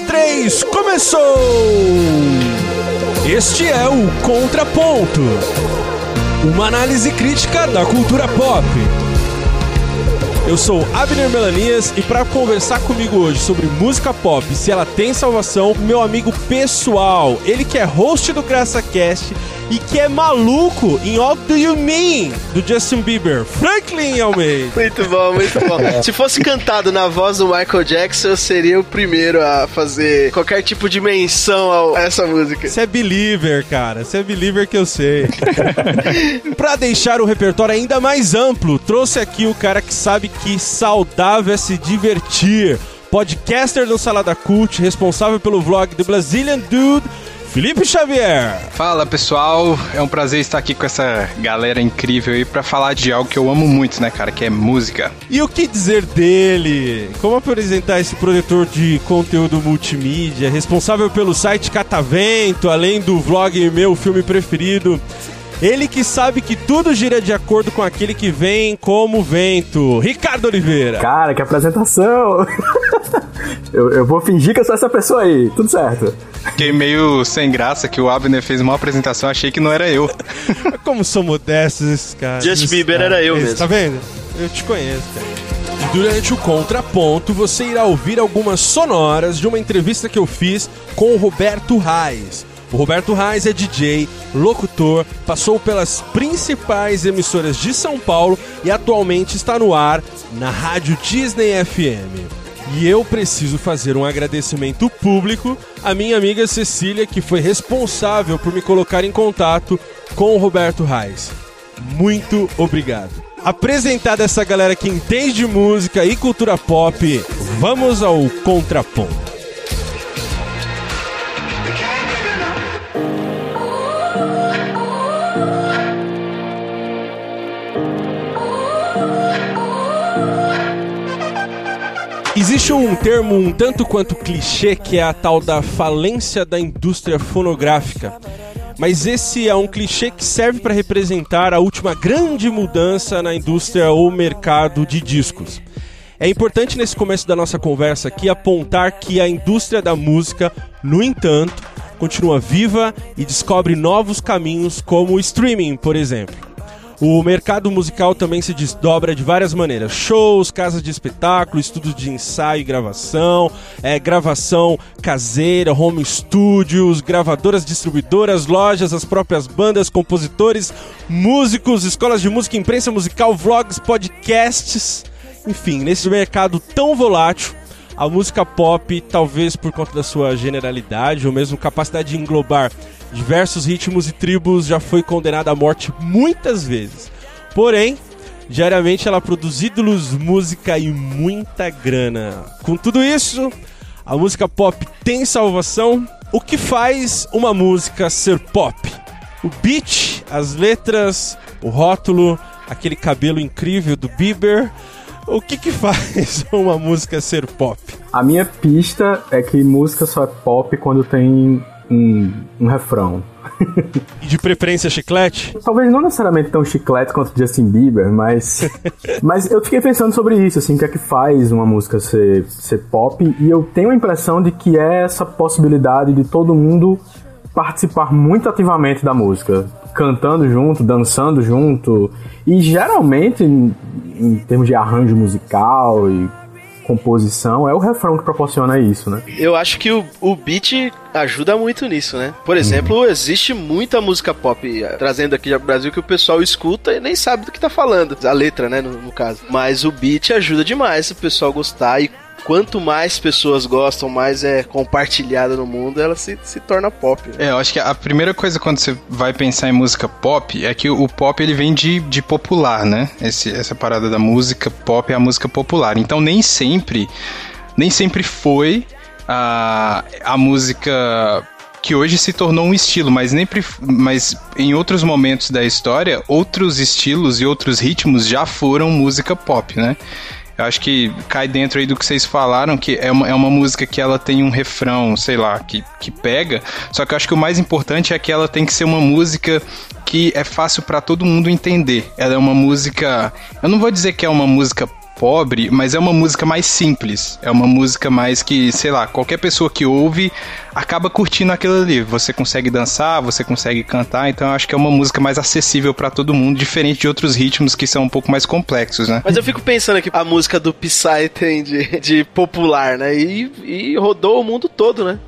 três, começou! Este é o Contraponto uma análise crítica da cultura pop. Eu sou Abner Melanias e para conversar comigo hoje sobre música pop, se ela tem salvação, meu amigo pessoal, ele que é host do GraçaCast e que é maluco em All Do You Mean do Justin Bieber, Franklin Almeida. Muito bom, muito bom. Se fosse cantado na voz do Michael Jackson, eu seria o primeiro a fazer qualquer tipo de menção a essa música. Você é believer, cara. Você é believer que eu sei. pra deixar o repertório ainda mais amplo, trouxe aqui o cara que sabe que saudável é se divertir. Podcaster do Salada Cult, responsável pelo vlog The Brazilian Dude, Felipe Xavier. Fala pessoal, é um prazer estar aqui com essa galera incrível aí para falar de algo que eu amo muito, né, cara, que é música. E o que dizer dele? Como apresentar esse produtor de conteúdo multimídia, responsável pelo site Catavento, além do vlog Meu Filme Preferido? Ele que sabe que tudo gira de acordo com aquele que vem como vento. Ricardo Oliveira. Cara, que apresentação! eu, eu vou fingir que eu sou essa pessoa aí, tudo certo. Fiquei meio sem graça que o Abner fez uma apresentação, achei que não era eu. Como são modestos esses caras. Just Bieber era eu mesmo. Tá vendo? Eu te conheço, cara. Durante o contraponto, você irá ouvir algumas sonoras de uma entrevista que eu fiz com o Roberto Reis. O Roberto Reis é DJ, locutor, passou pelas principais emissoras de São Paulo e atualmente está no ar na Rádio Disney FM. E eu preciso fazer um agradecimento público à minha amiga Cecília, que foi responsável por me colocar em contato com o Roberto Reis. Muito obrigado. Apresentada essa galera que entende música e cultura pop, vamos ao contraponto. Existe um termo um tanto quanto clichê que é a tal da falência da indústria fonográfica. Mas esse é um clichê que serve para representar a última grande mudança na indústria ou mercado de discos. É importante nesse começo da nossa conversa aqui apontar que a indústria da música, no entanto, continua viva e descobre novos caminhos como o streaming, por exemplo. O mercado musical também se desdobra de várias maneiras: shows, casas de espetáculo, estudos de ensaio e gravação, é, gravação caseira, home studios, gravadoras, distribuidoras, lojas, as próprias bandas, compositores, músicos, escolas de música, imprensa musical, vlogs, podcasts. Enfim, nesse mercado tão volátil, a música pop, talvez por conta da sua generalidade ou mesmo capacidade de englobar diversos ritmos e tribos, já foi condenada à morte muitas vezes. Porém, diariamente ela produz ídolos, música e muita grana. Com tudo isso, a música pop tem salvação. O que faz uma música ser pop? O beat, as letras, o rótulo, aquele cabelo incrível do Bieber. O que que faz uma música ser pop? A minha pista é que música só é pop quando tem um, um refrão. e de preferência chiclete? Talvez não necessariamente tão chiclete quanto Justin Bieber, mas. mas eu fiquei pensando sobre isso, assim, o que é que faz uma música ser, ser pop, e eu tenho a impressão de que é essa possibilidade de todo mundo participar muito ativamente da música, cantando junto, dançando junto, e geralmente, em, termos de arranjo musical e composição, é o refrão que proporciona isso, né? Eu acho que o, o beat ajuda muito nisso, né? Por exemplo, existe muita música pop eh, trazendo aqui para o Brasil que o pessoal escuta e nem sabe do que tá falando, a letra, né, no, no caso. Mas o beat ajuda demais o pessoal gostar e quanto mais pessoas gostam, mais é compartilhada no mundo, ela se, se torna pop. Né? É, eu acho que a primeira coisa quando você vai pensar em música pop é que o pop ele vem de, de popular, né? Esse, essa parada da música pop é a música popular. Então nem sempre, nem sempre foi a, a música que hoje se tornou um estilo, mas, nem, mas em outros momentos da história, outros estilos e outros ritmos já foram música pop, né? Eu acho que cai dentro aí do que vocês falaram, que é uma, é uma música que ela tem um refrão, sei lá, que, que pega. Só que eu acho que o mais importante é que ela tem que ser uma música que é fácil para todo mundo entender. Ela é uma música. Eu não vou dizer que é uma música pobre, mas é uma música mais simples. É uma música mais que, sei lá, qualquer pessoa que ouve acaba curtindo aquilo ali. Você consegue dançar, você consegue cantar, então eu acho que é uma música mais acessível para todo mundo, diferente de outros ritmos que são um pouco mais complexos, né? Mas eu fico pensando aqui, a música do Psy tem de, de popular, né? E, e rodou o mundo todo, né?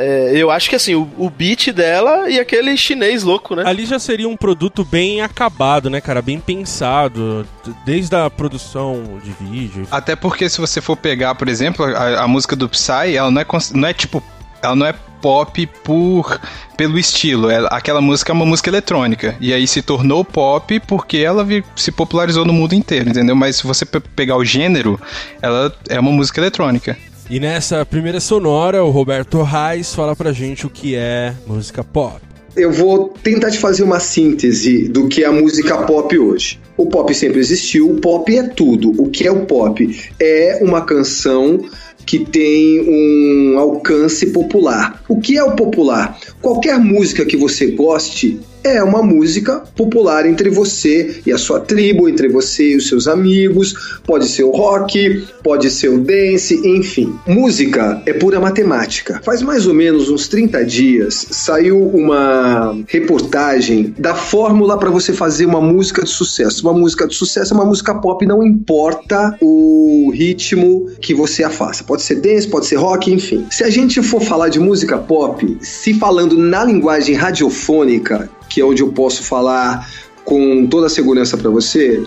É, eu acho que assim, o, o beat dela e aquele chinês louco, né? Ali já seria um produto bem acabado, né, cara? Bem pensado, desde a produção de vídeo. Até porque se você for pegar, por exemplo, a, a música do Psy, ela não é, não é tipo. Ela não é pop por pelo estilo. Ela, aquela música é uma música eletrônica. E aí se tornou pop porque ela se popularizou no mundo inteiro, entendeu? Mas se você pegar o gênero, ela é uma música eletrônica. E nessa primeira sonora, o Roberto Reis fala pra gente o que é música pop. Eu vou tentar te fazer uma síntese do que é a música pop hoje. O pop sempre existiu, o pop é tudo. O que é o pop? É uma canção que tem um alcance popular. O que é o popular? Qualquer música que você goste é uma música popular entre você e a sua tribo, entre você e os seus amigos. Pode ser o rock, pode ser o dance, enfim. Música é pura matemática. Faz mais ou menos uns 30 dias saiu uma reportagem da fórmula para você fazer uma música de sucesso. Uma música de sucesso é uma música pop, não importa o ritmo que você a faça. Pode ser dance, pode ser rock, enfim. Se a gente for falar de música pop, se falando na linguagem radiofônica, que é onde eu posso falar com toda a segurança para você,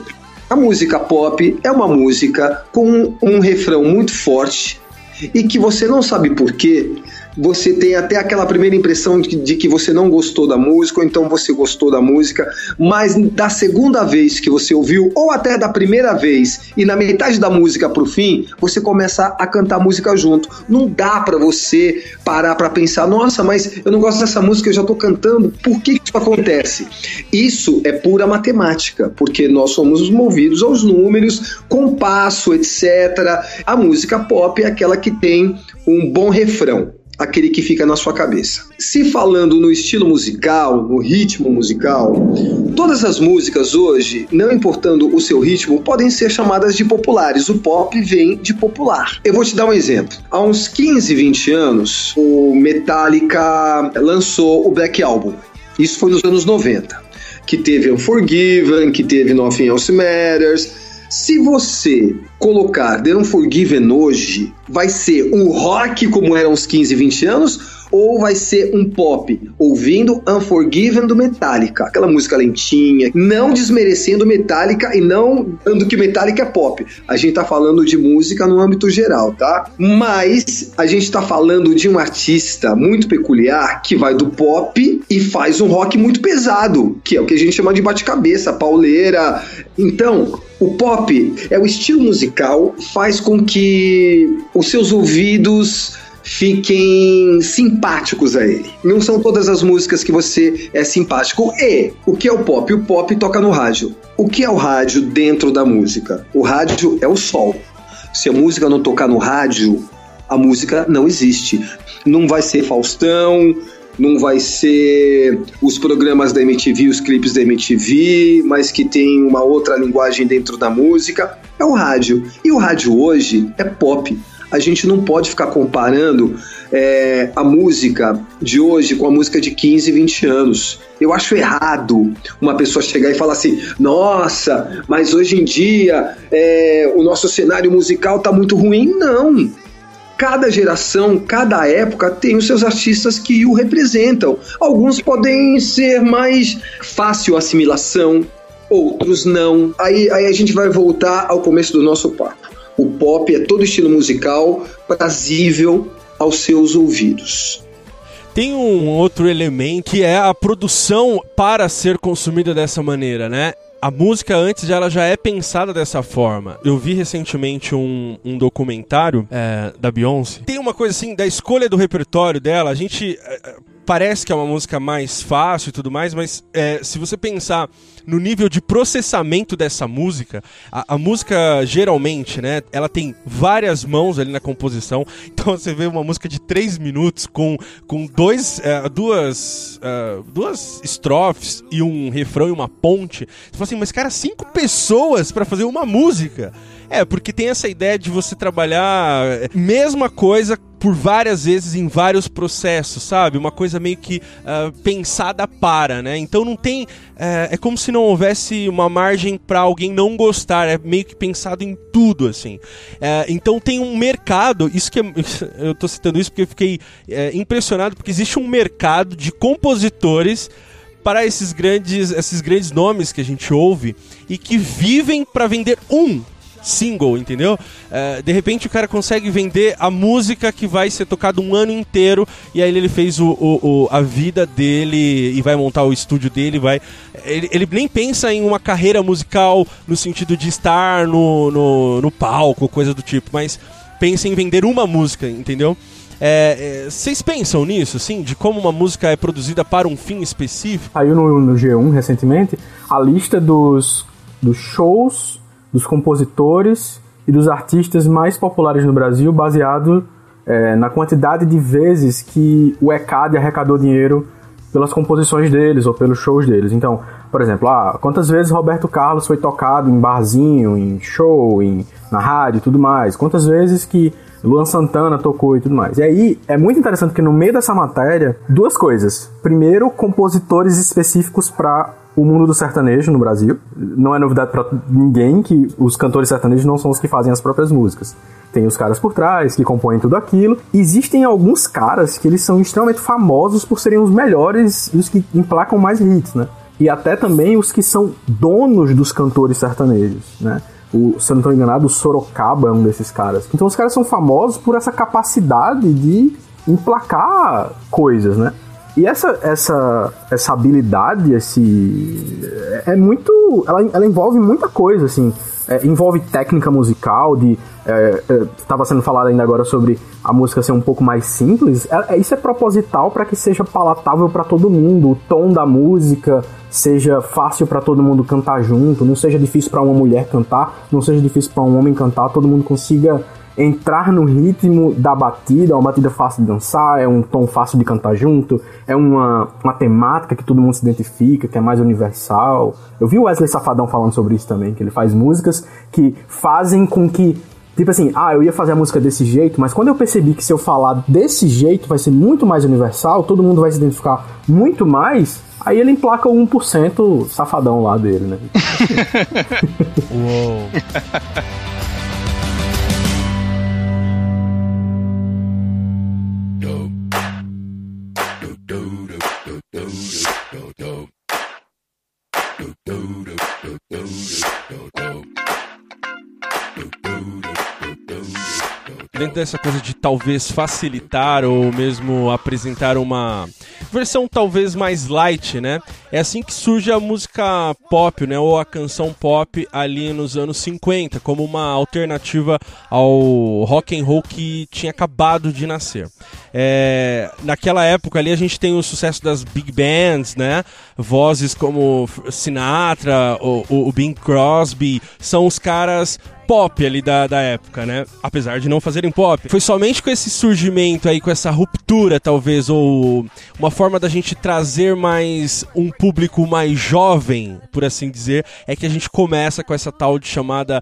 a música pop é uma música com um refrão muito forte e que você não sabe por quê, você tem até aquela primeira impressão de, de, que você não gostou da música, ou então você gostou da música, mas da segunda vez que você ouviu, ou até da primeira vez, e na metade da música pro fim, você começa a cantar música junto. Não dá para você parar para pensar, nossa, mas eu não gosto dessa música, eu já tô cantando. Por que isso acontece? Isso é pura matemática, porque nós somos movidos aos números, compasso, etc. A música pop é aquela que tem um bom refrão aquele que fica na sua cabeça. Se falando no estilo musical, no ritmo musical, todas as músicas hoje, não importando o seu ritmo, podem ser chamadas de populares. O pop vem de popular. Eu vou te dar um exemplo. Há uns 15, 20 anos, o Metallica lançou o Black Album. Isso foi nos anos 90. Que teve Unforgiven, que teve Nothing Else Matters, se você colocar The Unforgiven hoje, vai ser um rock como era uns 15, 20 anos ou vai ser um pop ouvindo Unforgiven do Metallica, aquela música lentinha, não desmerecendo Metallica e não dando que Metallica é pop. A gente tá falando de música no âmbito geral, tá? Mas a gente tá falando de um artista muito peculiar que vai do pop e faz um rock muito pesado, que é o que a gente chama de bate-cabeça, pauleira. Então, o pop é o estilo musical, faz com que os seus ouvidos fiquem simpáticos a ele. Não são todas as músicas que você é simpático. E o que é o pop? O pop toca no rádio. O que é o rádio dentro da música? O rádio é o sol. Se a música não tocar no rádio, a música não existe. Não vai ser Faustão, não vai ser os programas da MTV, os clipes da MTV, mas que tem uma outra linguagem dentro da música. É o rádio. E o rádio hoje é pop a gente não pode ficar comparando é, a música de hoje com a música de 15, 20 anos. Eu acho errado uma pessoa chegar e falar assim: nossa, mas hoje em dia é, o nosso cenário musical tá muito ruim. Não. Cada geração, cada época tem os seus artistas que o representam. Alguns podem ser mais fácil assimilação, outros não. Aí, aí a gente vai voltar ao começo do nosso papo. O pop é todo estilo musical prazível aos seus ouvidos. Tem um outro elemento que é a produção para ser consumida dessa maneira, né? a música antes ela já é pensada dessa forma. Eu vi recentemente um, um documentário é, da Beyoncé. Tem uma coisa assim da escolha do repertório dela. A gente é, parece que é uma música mais fácil e tudo mais, mas é, se você pensar no nível de processamento dessa música. A, a, música, geralmente, né, ela tem várias mãos ali na composição. Então você vê uma música de três minutos com, com dois, uh, duas, uh, duas estrofes e um refrão e uma ponte. Você fala assim, mas cara, cinco pessoas para fazer uma música. É, porque tem essa ideia de você trabalhar é, mesma coisa por várias vezes em vários processos, sabe? Uma coisa meio que uh, pensada para, né? Então não tem. Uh, é como se não houvesse uma margem para alguém não gostar, é meio que pensado em tudo, assim. Uh, então tem um mercado, isso que é, eu tô citando isso porque eu fiquei impressionado, porque existe um mercado de compositores para esses grandes, esses grandes nomes que a gente ouve e que vivem para vender um single, entendeu? Uh, de repente o cara consegue vender a música que vai ser tocada um ano inteiro e aí ele fez o, o, o, a vida dele e vai montar o estúdio dele, vai. Ele, ele, nem pensa em uma carreira musical no sentido de estar no, no, no palco, coisa do tipo, mas pensa em vender uma música, entendeu? É, é, vocês é, pensam nisso, assim, de como uma música é produzida para um fim específico? Saiu no, no G1 recentemente a lista dos, dos shows dos compositores e dos artistas mais populares no Brasil, baseado é, na quantidade de vezes que o ECAD arrecadou dinheiro pelas composições deles ou pelos shows deles. Então, por exemplo, ah, quantas vezes Roberto Carlos foi tocado em barzinho, em show, em, na rádio e tudo mais? Quantas vezes que Luan Santana tocou e tudo mais. E aí é muito interessante que no meio dessa matéria, duas coisas. Primeiro, compositores específicos para o mundo do sertanejo no Brasil. Não é novidade para ninguém que os cantores sertanejos não são os que fazem as próprias músicas. Tem os caras por trás que compõem tudo aquilo. Existem alguns caras que eles são extremamente famosos por serem os melhores e os que emplacam mais hits, né? E até também os que são donos dos cantores sertanejos, né? O, se eu não estou enganado, o Sorocaba é um desses caras. Então os caras são famosos por essa capacidade de emplacar coisas, né? E essa, essa, essa habilidade, esse. É muito. Ela, ela envolve muita coisa, assim. É, envolve técnica musical, de. Estava é, é, sendo falado ainda agora sobre a música ser um pouco mais simples. É, é isso é proposital para que seja palatável para todo mundo. O tom da música seja fácil para todo mundo cantar junto, não seja difícil para uma mulher cantar, não seja difícil para um homem cantar, todo mundo consiga entrar no ritmo da batida, é uma batida fácil de dançar, é um tom fácil de cantar junto, é uma, uma temática que todo mundo se identifica, que é mais universal. Eu vi o Wesley Safadão falando sobre isso também, que ele faz músicas que fazem com que Tipo assim, ah, eu ia fazer a música desse jeito, mas quando eu percebi que se eu falar desse jeito vai ser muito mais universal, todo mundo vai se identificar muito mais, aí ele emplaca o 1% safadão lá dele, né? Uou. dentro dessa coisa de talvez facilitar ou mesmo apresentar uma versão talvez mais light, né? É assim que surge a música pop, né? Ou a canção pop ali nos anos 50, como uma alternativa ao rock and roll que tinha acabado de nascer. É, naquela época ali a gente tem o sucesso das big bands, né? Vozes como Sinatra, o, o, o Bing Crosby, são os caras pop ali da, da época, né? Apesar de não fazerem pop. Foi somente com esse surgimento aí, com essa ruptura, talvez, ou uma forma da gente trazer mais um público mais jovem, por assim dizer, é que a gente começa com essa tal de chamada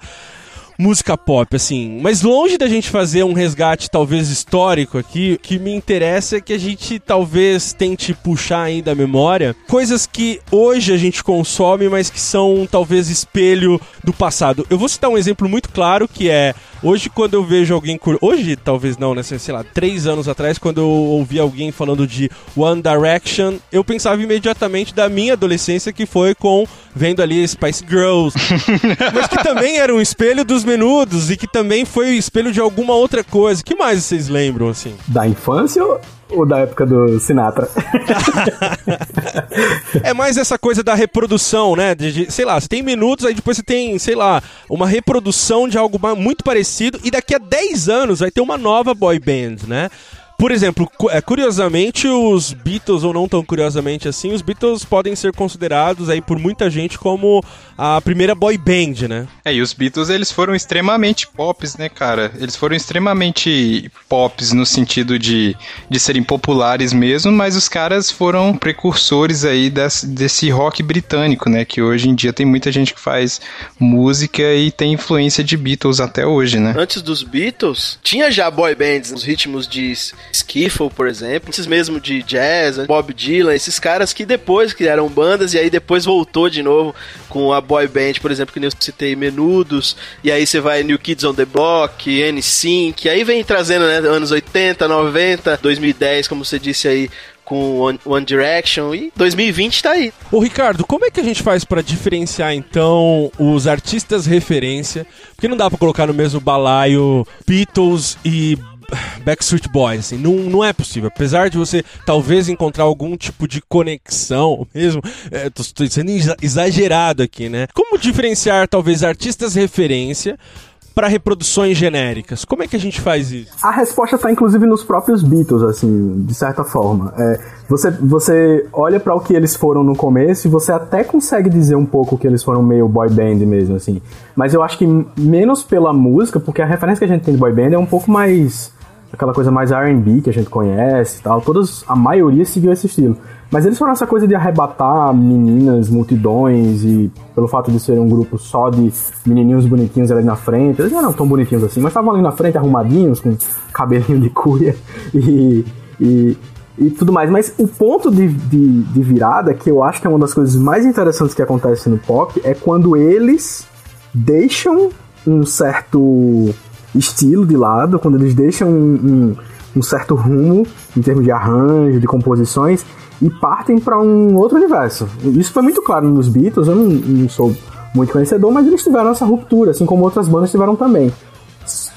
música pop, assim. Mas longe da gente fazer um resgate talvez histórico aqui, o que me interessa é que a gente talvez tente puxar aí da memória coisas que hoje a gente consome, mas que são talvez espelho do passado. Eu vou citar um exemplo muito claro que é Hoje, quando eu vejo alguém. Cur... Hoje, talvez não, né? Sei lá, três anos atrás, quando eu ouvi alguém falando de One Direction, eu pensava imediatamente da minha adolescência, que foi com vendo ali Spice Girls. mas que também era um espelho dos menudos e que também foi o espelho de alguma outra coisa. que mais vocês lembram, assim? Da infância ou da época do Sinatra? é mais essa coisa da reprodução, né? De, de, sei lá, você tem minutos, aí depois você tem, sei lá, uma reprodução de algo muito parecido, e daqui a 10 anos vai ter uma nova boy band, né? Por exemplo, é, curiosamente, os Beatles, ou não tão curiosamente assim, os Beatles podem ser considerados aí por muita gente como a primeira boy band, né? É, e os Beatles, eles foram extremamente pops, né, cara? Eles foram extremamente pops no sentido de, de serem populares mesmo, mas os caras foram precursores aí desse, desse rock britânico, né? Que hoje em dia tem muita gente que faz música e tem influência de Beatles até hoje, né? Antes dos Beatles, tinha já boy bands, os ritmos de skiffle, por exemplo, esses mesmo de jazz, Bob Dylan, esses caras que depois criaram bandas e aí depois voltou de novo com a boy band, por exemplo, que eu citei Menudos, e aí você vai New Kids on the Block, N5, aí vem trazendo, né, anos 80, 90, 2010, como você disse aí, com One, One, Direction e 2020 tá aí. Ô Ricardo, como é que a gente faz para diferenciar então os artistas referência? Porque não dá para colocar no mesmo balaio Beatles e Backstreet Boys, assim, não, não é possível. Apesar de você talvez encontrar algum tipo de conexão mesmo, é, tô, tô sendo exagerado aqui, né? Como diferenciar talvez artistas referência para reproduções genéricas? Como é que a gente faz isso? A resposta está inclusive nos próprios Beatles, assim, de certa forma. É, você, você olha para o que eles foram no começo e você até consegue dizer um pouco que eles foram meio boy band mesmo, assim. Mas eu acho que menos pela música, porque a referência que a gente tem de boy band é um pouco mais aquela coisa mais R&B que a gente conhece e tal. Todas, a maioria seguiu esse estilo. Mas eles foram essa coisa de arrebatar meninas, multidões, e pelo fato de ser um grupo só de menininhos bonitinhos ali na frente, eles não eram tão bonitinhos assim, mas estavam ali na frente arrumadinhos, com cabelinho de cuia e, e, e tudo mais. Mas o ponto de, de, de virada, que eu acho que é uma das coisas mais interessantes que acontece no pop, é quando eles deixam um certo estilo de lado, quando eles deixam um, um, um certo rumo em termos de arranjo, de composições, e partem para um outro universo. Isso foi muito claro nos Beatles, eu não, não, sou muito conhecedor, mas eles tiveram essa ruptura, assim como outras bandas tiveram também.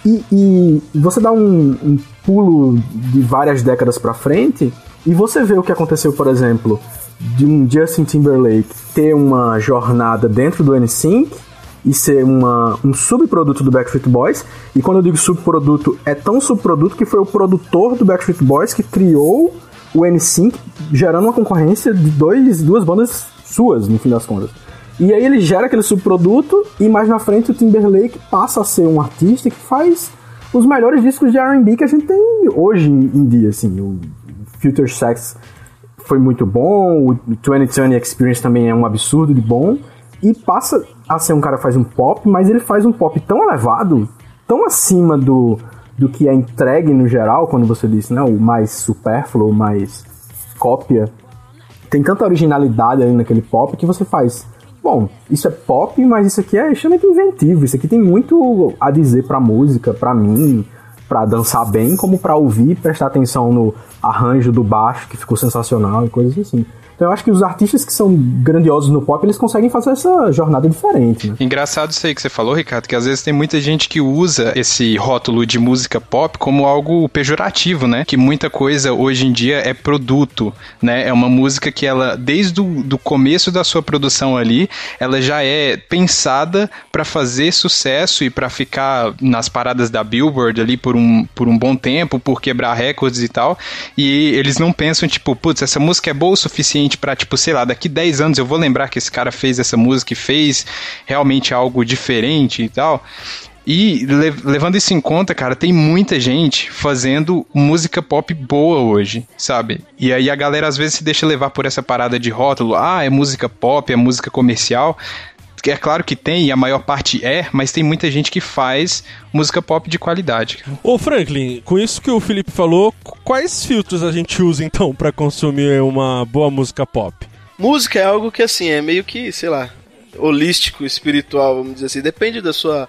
E, e você dá um, um, pulo de várias décadas para frente e você vê o que aconteceu, por exemplo, de um Justin Timberlake ter uma jornada dentro do NSYNC e ser uma, um subproduto do Backstreet Boys. E quando eu digo subproduto, é tão subproduto que foi o produtor do Backstreet Boys que criou o N5, gerando uma concorrência de dois, duas bandas suas, no fim das contas. E aí ele gera aquele subproduto e mais na frente o Timberlake passa a ser um artista que faz os melhores discos de R&B que a gente tem hoje em dia, assim. O Future Sex foi muito bom, o 2020 Experience também é um absurdo de bom e passa a ser um cara que faz um pop, mas ele faz um pop tão elevado, tão acima do, do que é entregue no geral, quando você disse, né, o mais supérfluo, o mais cópia. Tem tanta originalidade ali naquele pop que você faz. Bom, isso é pop, mas isso aqui é extremamente inventivo. Isso aqui tem muito a dizer pra música, pra mim, pra dançar bem, como pra ouvir, prestar atenção no arranjo do baixo, que ficou sensacional e coisas assim. Então eu acho que os artistas que são grandiosos no pop, eles conseguem fazer essa jornada diferente, né? Engraçado isso aí que você falou, Ricardo, que às vezes tem muita gente que usa esse rótulo de música pop como algo pejorativo, né? Que muita coisa hoje em dia é produto, né? É uma música que ela, desde o começo da sua produção ali, ela já é pensada para fazer sucesso e para ficar nas paradas da Billboard ali por um, por um bom tempo, por quebrar recordes e tal. E eles não pensam, tipo, putz, essa música é boa o suficiente suficiente para, tipo, sei lá, daqui 10 anos eu vou lembrar que esse cara fez essa música e fez realmente algo diferente e tal. E levando isso em conta, cara, tem muita gente fazendo música pop boa hoje, sabe? E aí a galera às vezes se deixa levar por essa parada de rótulo, ah, é música pop, é música comercial. É claro que tem, e a maior parte é, mas tem muita gente que faz música pop de qualidade. Ô Franklin, com isso que o Felipe falou, quais filtros a gente usa então para consumir uma boa música pop? Música é algo que assim, é meio que, sei lá, holístico, espiritual, vamos dizer assim, depende da sua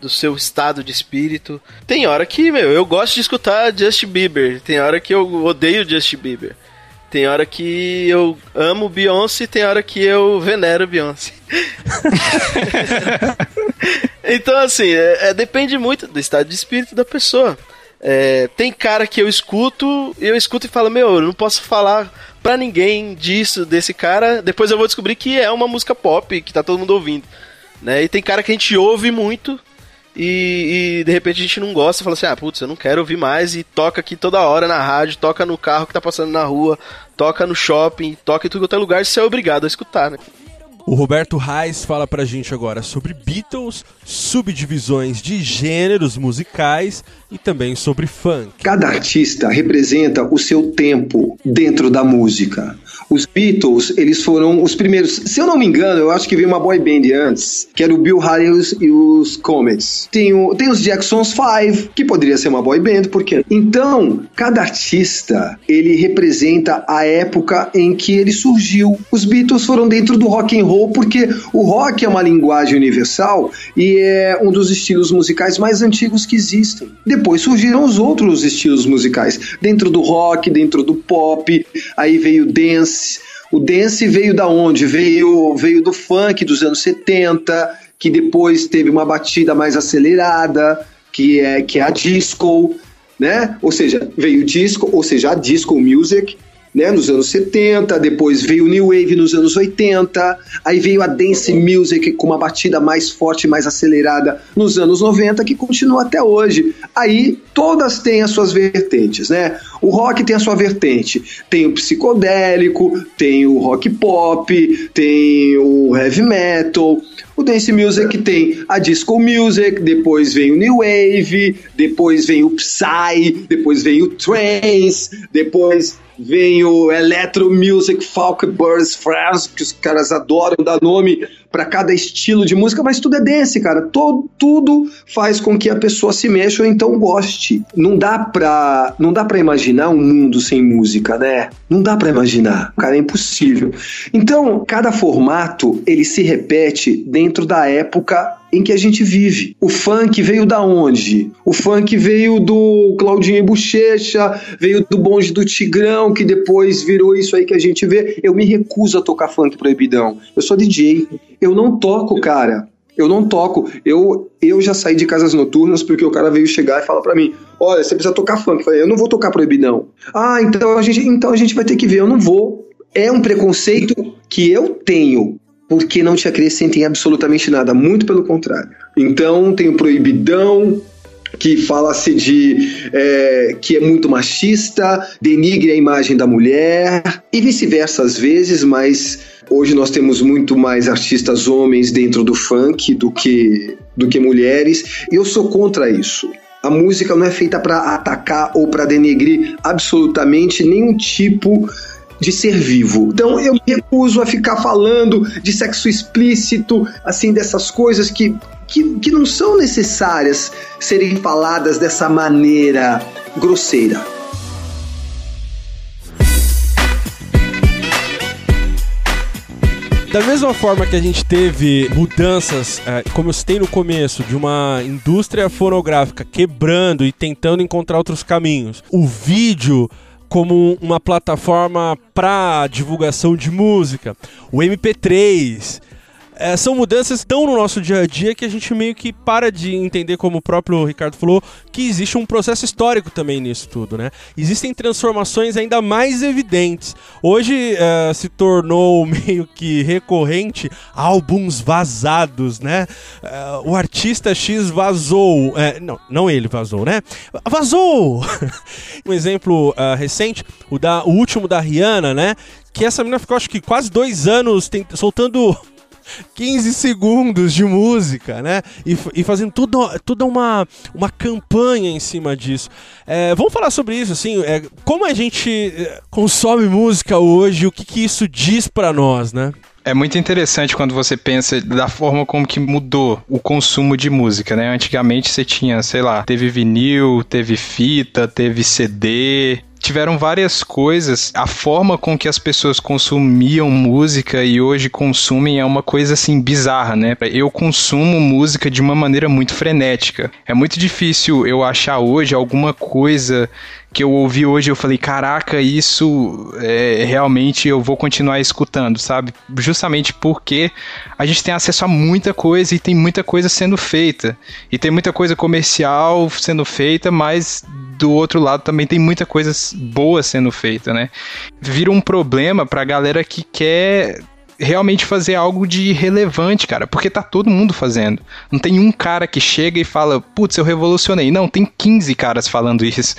do seu estado de espírito. Tem hora que, meu, eu gosto de escutar Justin Bieber, tem hora que eu odeio Justin Bieber. Tem hora que eu amo Beyoncé, tem hora que eu venero Beyoncé. então, assim, é, é, depende muito do estado de espírito da pessoa. É, tem cara que eu escuto, eu escuto e falo, meu, eu não posso falar pra ninguém disso, desse cara. Depois eu vou descobrir que é uma música pop, que tá todo mundo ouvindo. Né? E tem cara que a gente ouve muito e, e, de repente a gente não gosta e fala assim: ah, putz, eu não quero ouvir mais. E toca aqui toda hora na rádio, toca no carro que tá passando na rua, toca no shopping, toca em tudo quanto é lugar, você é obrigado a escutar, né? O Roberto Reis fala pra gente agora sobre Beatles, subdivisões de gêneros musicais e também sobre funk. Cada artista representa o seu tempo dentro da música. Os Beatles, eles foram os primeiros. Se eu não me engano, eu acho que veio uma boy band antes, que era o Bill Haley e os Comets. Tem, o, tem os Jacksons 5, que poderia ser uma boy band, por quê? Então, cada artista, ele representa a época em que ele surgiu. Os Beatles foram dentro do rock and roll porque o rock é uma linguagem universal e é um dos estilos musicais mais antigos que existem. Depois surgiram os outros estilos musicais, dentro do rock, dentro do pop, aí veio dance, dance. O dance veio da onde? Veio, veio do funk dos anos 70, que depois teve uma batida mais acelerada, que é, que é a disco, né? Ou seja, veio disco, ou seja, a disco music, né, nos anos 70, depois veio o New Wave nos anos 80, aí veio a Dance Music com uma batida mais forte, mais acelerada nos anos 90, que continua até hoje. Aí todas têm as suas vertentes, né? O rock tem a sua vertente, tem o psicodélico, tem o rock pop, tem o heavy metal, o dance music tem a disco music, depois vem o new wave, depois vem o psy, depois vem o trance, depois vem o Electro Music Folk Birds France, que os caras adoram dar nome para cada estilo de música, mas tudo é dance, cara. Todo, tudo faz com que a pessoa se mexa ou então goste. Não dá pra, não dá pra imaginar um mundo sem música, né? Não dá para imaginar, cara, é impossível. Então, cada formato, ele se repete dentro da época em que a gente vive. O funk veio da onde? O funk veio do Claudinho e Bochecha, veio do bonde do Tigrão, que depois virou isso aí que a gente vê. Eu me recuso a tocar funk proibidão. Eu sou DJ. Eu não toco, cara. Eu não toco. Eu, eu já saí de casas noturnas porque o cara veio chegar e falar para mim: Olha, você precisa tocar funk. Eu falei: Eu não vou tocar proibidão. Ah, então a gente, então a gente vai ter que ver. Eu não vou. É um preconceito que eu tenho porque não te acrescentem absolutamente nada, muito pelo contrário. Então tem o proibidão, que fala-se de é, que é muito machista, denigre a imagem da mulher e vice-versa às vezes, mas hoje nós temos muito mais artistas homens dentro do funk do que do que mulheres e eu sou contra isso. A música não é feita para atacar ou para denegrir absolutamente nenhum tipo de ser vivo. Então eu me recuso a ficar falando de sexo explícito, assim, dessas coisas que, que, que não são necessárias serem faladas dessa maneira grosseira. Da mesma forma que a gente teve mudanças, é, como eu citei no começo, de uma indústria fonográfica quebrando e tentando encontrar outros caminhos, o vídeo como uma plataforma para divulgação de música, o MP3, é, são mudanças tão no nosso dia a dia que a gente meio que para de entender, como o próprio Ricardo falou, que existe um processo histórico também nisso tudo, né? Existem transformações ainda mais evidentes. Hoje é, se tornou meio que recorrente álbuns vazados, né? É, o artista X vazou. É, não, não ele vazou, né? Vazou! um exemplo uh, recente, o, da, o último da Rihanna, né? Que essa menina ficou, acho que quase dois anos soltando 15 segundos de música, né? E, e fazendo tudo, toda uma, uma campanha em cima disso. É, vamos falar sobre isso, assim, é, como a gente é, consome música hoje, o que, que isso diz para nós, né? É muito interessante quando você pensa da forma como que mudou o consumo de música, né? Antigamente você tinha, sei lá, teve vinil, teve fita, teve CD, tiveram várias coisas. A forma com que as pessoas consumiam música e hoje consumem é uma coisa assim bizarra, né? Eu consumo música de uma maneira muito frenética. É muito difícil eu achar hoje alguma coisa que eu ouvi hoje eu falei, caraca, isso é, realmente eu vou continuar escutando, sabe? Justamente porque a gente tem acesso a muita coisa e tem muita coisa sendo feita. E tem muita coisa comercial sendo feita, mas do outro lado também tem muita coisa boa sendo feita, né? Vira um problema pra galera que quer realmente fazer algo de relevante, cara, porque tá todo mundo fazendo. Não tem um cara que chega e fala, putz, eu revolucionei. Não, tem 15 caras falando isso.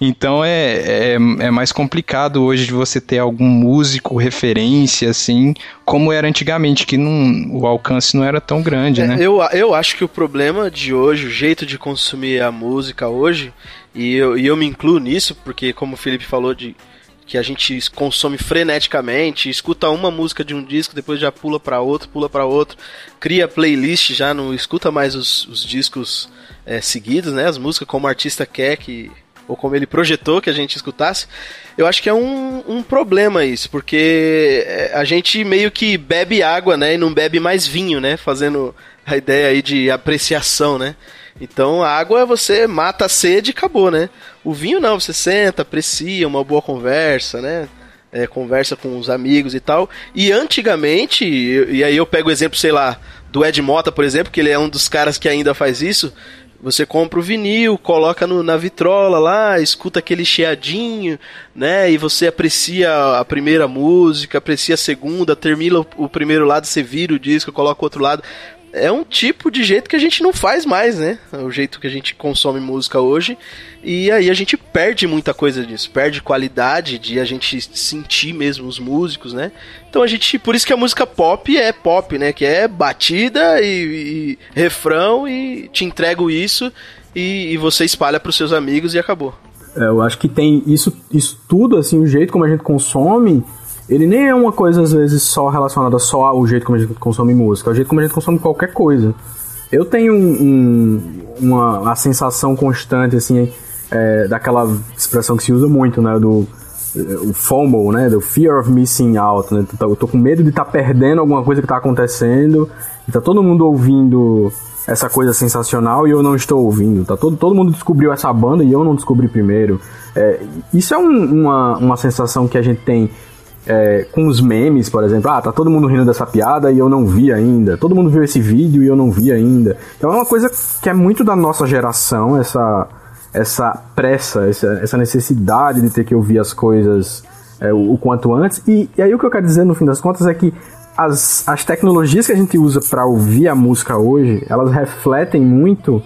Então é, é, é, mais complicado hoje de você ter algum músico referência, assim, como era antigamente, que não, o alcance não era tão grande, é, né? Eu, eu acho que o problema de hoje, o jeito de consumir a música hoje, e eu, e eu me incluo nisso, porque como o Felipe falou de que a gente consome freneticamente, escuta uma música de um disco, depois já pula para outro, pula para outro, cria playlist, já não escuta mais os, os discos é, seguidos, né? As músicas como o artista quer que ou como ele projetou que a gente escutasse. Eu acho que é um, um problema isso, porque é, a gente meio que bebe água, né, e não bebe mais vinho, né, fazendo a ideia aí de apreciação, né. Então a água você mata a sede e acabou, né? O vinho não, você senta, aprecia uma boa conversa, né? É, conversa com os amigos e tal. E antigamente, e, aí eu pego o exemplo, sei lá, do Ed Mota, por exemplo, que ele é um dos caras que ainda faz isso. Você compra o vinil, coloca no, na vitrola lá, escuta aquele chiadinho, né? E você aprecia a primeira música, aprecia a segunda, termina o, o primeiro lado, você vira o disco, coloca o outro lado é um tipo de jeito que a gente não faz mais, né? É o jeito que a gente consome música hoje. E aí a gente perde muita coisa disso, perde qualidade de a gente sentir mesmo os músicos, né? Então a gente, por isso que a música pop é pop, né? Que é batida e, e refrão e te entrego isso e, e você espalha para os seus amigos e acabou. É, eu acho que tem isso, isso tudo, assim, o jeito como a gente consome ele nem é uma coisa, às vezes, só relacionada só ao jeito como a gente consome música, é o jeito como a gente consome qualquer coisa. Eu tenho um, um, uma, uma sensação constante, assim, é, daquela expressão que se usa muito, né, do o FOMO, né, do Fear of Missing Out, né, eu tô com medo de estar tá perdendo alguma coisa que tá acontecendo, e tá todo mundo ouvindo essa coisa sensacional e eu não estou ouvindo, tá todo, todo mundo descobriu essa banda e eu não descobri primeiro. É, isso é um, uma, uma sensação que a gente tem é, com os memes, por exemplo, ah, tá todo mundo rindo dessa piada e eu não vi ainda. Todo mundo viu esse vídeo e eu não vi ainda. Então é uma coisa que é muito da nossa geração, essa, essa pressa, essa, essa necessidade de ter que ouvir as coisas é, o, o, quanto antes. E, e, aí o que eu quero dizer no fim das contas é que as, as tecnologias que a gente usa para ouvir a música hoje, elas refletem muito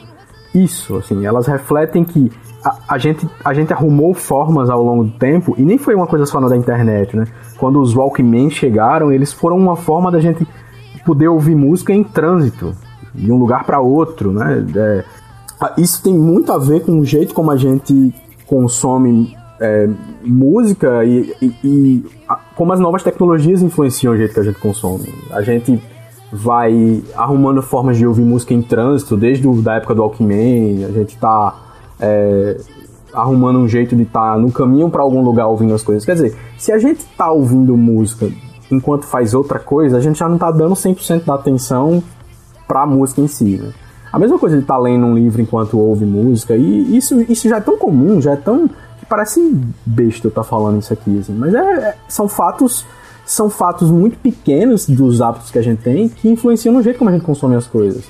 isso, assim, elas refletem que a, a, gente, a gente arrumou formas ao longo do tempo, e nem foi uma coisa só na da internet, né? Quando os Walkman chegaram, eles foram uma forma da gente poder ouvir música em trânsito, de um lugar para outro, né? É, isso tem muito a ver com o jeito como a gente consome é, música e, e, e a, como as novas tecnologias influenciam o jeito que a gente consome. A gente vai arrumando formas de ouvir música em trânsito, desde a da época do Walkman, a gente tá é, arrumando um jeito de estar tá no caminho para algum lugar ouvindo as coisas. Quer dizer, se a gente tá ouvindo música enquanto faz outra coisa, a gente já não tá dando 100% da atenção para a música em si, né? A mesma coisa de estar tá lendo um livro enquanto ouve música, e isso, isso já é tão comum, já é tão. que parece besta eu estar tá falando isso aqui, assim, mas é, é, são fatos. São fatos muito pequenos dos hábitos que a gente tem que influenciam no jeito como a gente consome as coisas.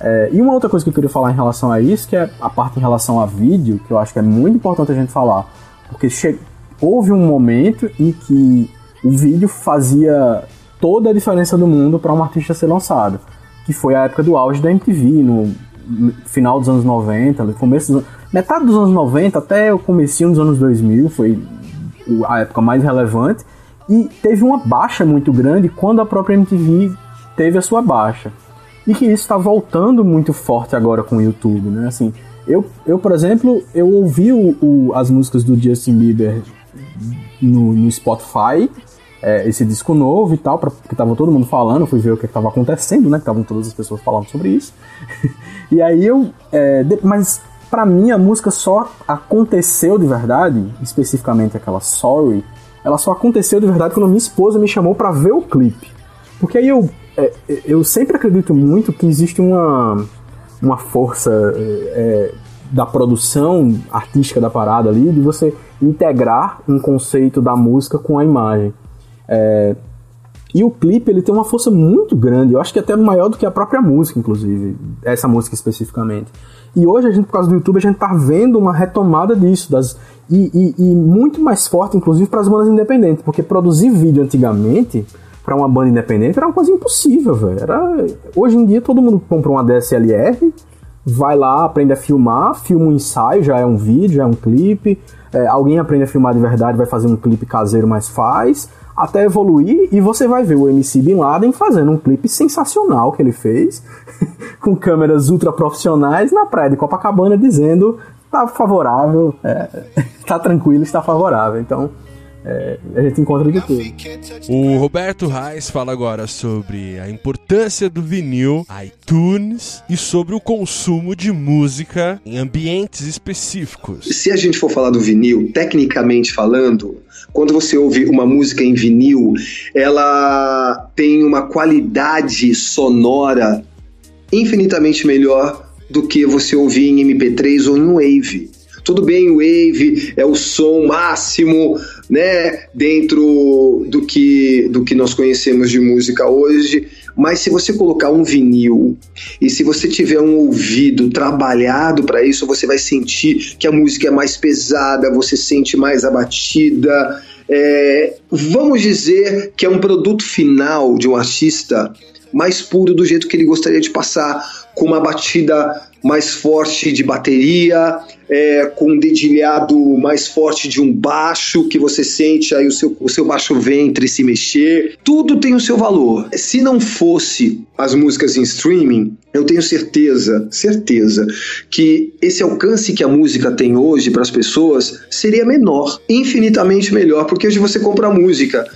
É, e uma outra coisa que eu queria falar em relação a isso, que é a parte em relação a vídeo, que eu acho que é muito importante a gente falar. Porque che... houve um momento em que o vídeo fazia toda a diferença do mundo para um artista ser lançado. Que foi a época do auge da MTV, no final dos anos 90, no começo dos... metade dos anos 90 até o começo dos anos 2000, foi a época mais relevante. E teve uma baixa muito grande quando a própria MTV teve a sua baixa e que isso está voltando muito forte agora com o YouTube, né? Assim, eu, eu por exemplo, eu ouvi o, o as músicas do Justin Bieber no, no Spotify, é, esse disco novo e tal, pra, que tava todo mundo falando, fui ver o que estava acontecendo, né? Estavam todas as pessoas falando sobre isso. e aí eu, é, de, mas para mim a música só aconteceu de verdade, especificamente aquela Sorry, ela só aconteceu de verdade quando minha esposa me chamou para ver o clipe. Porque aí eu é, eu sempre acredito muito que existe uma, uma força é, da produção artística da parada ali, de você integrar um conceito da música com a imagem. É, e o clipe ele tem uma força muito grande, eu acho que até maior do que a própria música, inclusive, essa música especificamente. E hoje a gente, por causa do YouTube, a gente tá vendo uma retomada disso, das, e, e, e muito mais forte, inclusive, para as bandas independentes, porque produzir vídeo antigamente para uma banda independente era uma coisa impossível, velho. Era... Hoje em dia todo mundo compra uma DSLR, vai lá, aprende a filmar, filma um ensaio, já é um vídeo, já é um clipe. É, alguém aprende a filmar de verdade, vai fazer um clipe caseiro, mas faz. Até evoluir e você vai ver o MC Bin Laden fazendo um clipe sensacional que ele fez, com câmeras ultra profissionais na praia de Copacabana, dizendo tá favorável, é, tá tranquilo, está favorável. Então, é, a gente encontra de tudo. O Roberto Reis fala agora sobre a importância do vinil, iTunes e sobre o consumo de música em ambientes específicos. Se a gente for falar do vinil, tecnicamente falando, quando você ouve uma música em vinil, ela tem uma qualidade sonora infinitamente melhor do que você ouvir em MP3 ou em Wave. Tudo bem, Wave é o som máximo, né, dentro do que, do que nós conhecemos de música hoje, mas se você colocar um vinil e se você tiver um ouvido trabalhado para isso, você vai sentir que a música é mais pesada, você sente mais a batida. É, vamos dizer que é um produto final de um artista mais puro do jeito que ele gostaria de passar, com uma batida mais forte de bateria, é, com um dedilhado mais forte de um baixo, que você sente aí o seu, o seu baixo ventre se mexer. Tudo tem o seu valor. Se não fosse as músicas em streaming, eu tenho certeza, certeza, que esse alcance que a música tem hoje para as pessoas seria menor, infinitamente melhor, porque hoje você compra música.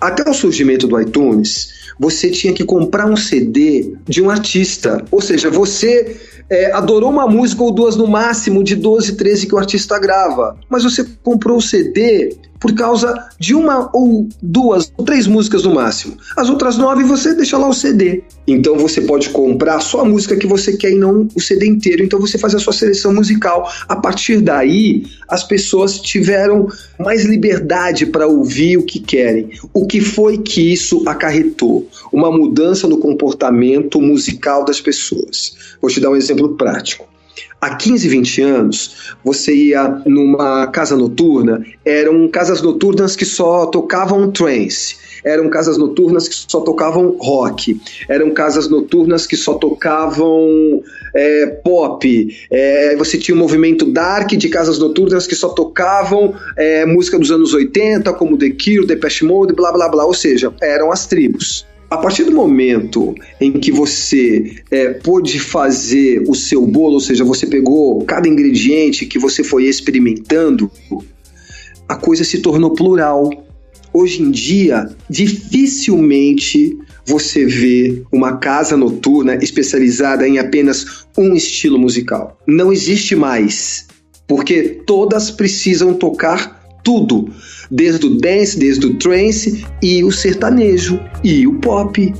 Até o surgimento do iTunes, você tinha que comprar um CD de um artista. Ou seja, você é, adorou uma música ou duas no máximo de 12, 13 que o artista grava, mas você comprou o CD por causa de uma ou duas ou três músicas no máximo. As outras nove você deixa lá o CD. Então você pode comprar só a música que você quer e não o CD inteiro. Então você faz a sua seleção musical. A partir daí, as pessoas tiveram mais liberdade para ouvir o que querem. O que foi que isso acarretou? Uma mudança no comportamento musical das pessoas. Vou te dar um exemplo prático. Há 15, 20 anos, você ia numa casa noturna, eram casas noturnas que só tocavam trance, eram casas noturnas que só tocavam rock, eram casas noturnas que só tocavam é, pop, é, você tinha um movimento dark de casas noturnas que só tocavam é, música dos anos 80, como The Cure, Depeche Mode, blá blá blá, ou seja, eram as tribos. A partir do momento em que você é, pôde fazer o seu bolo, ou seja, você pegou cada ingrediente que você foi experimentando, a coisa se tornou plural. Hoje em dia, dificilmente você vê uma casa noturna especializada em apenas um estilo musical. Não existe mais, porque todas precisam tocar tudo desde o dance, desde o trance e o sertanejo e o pop.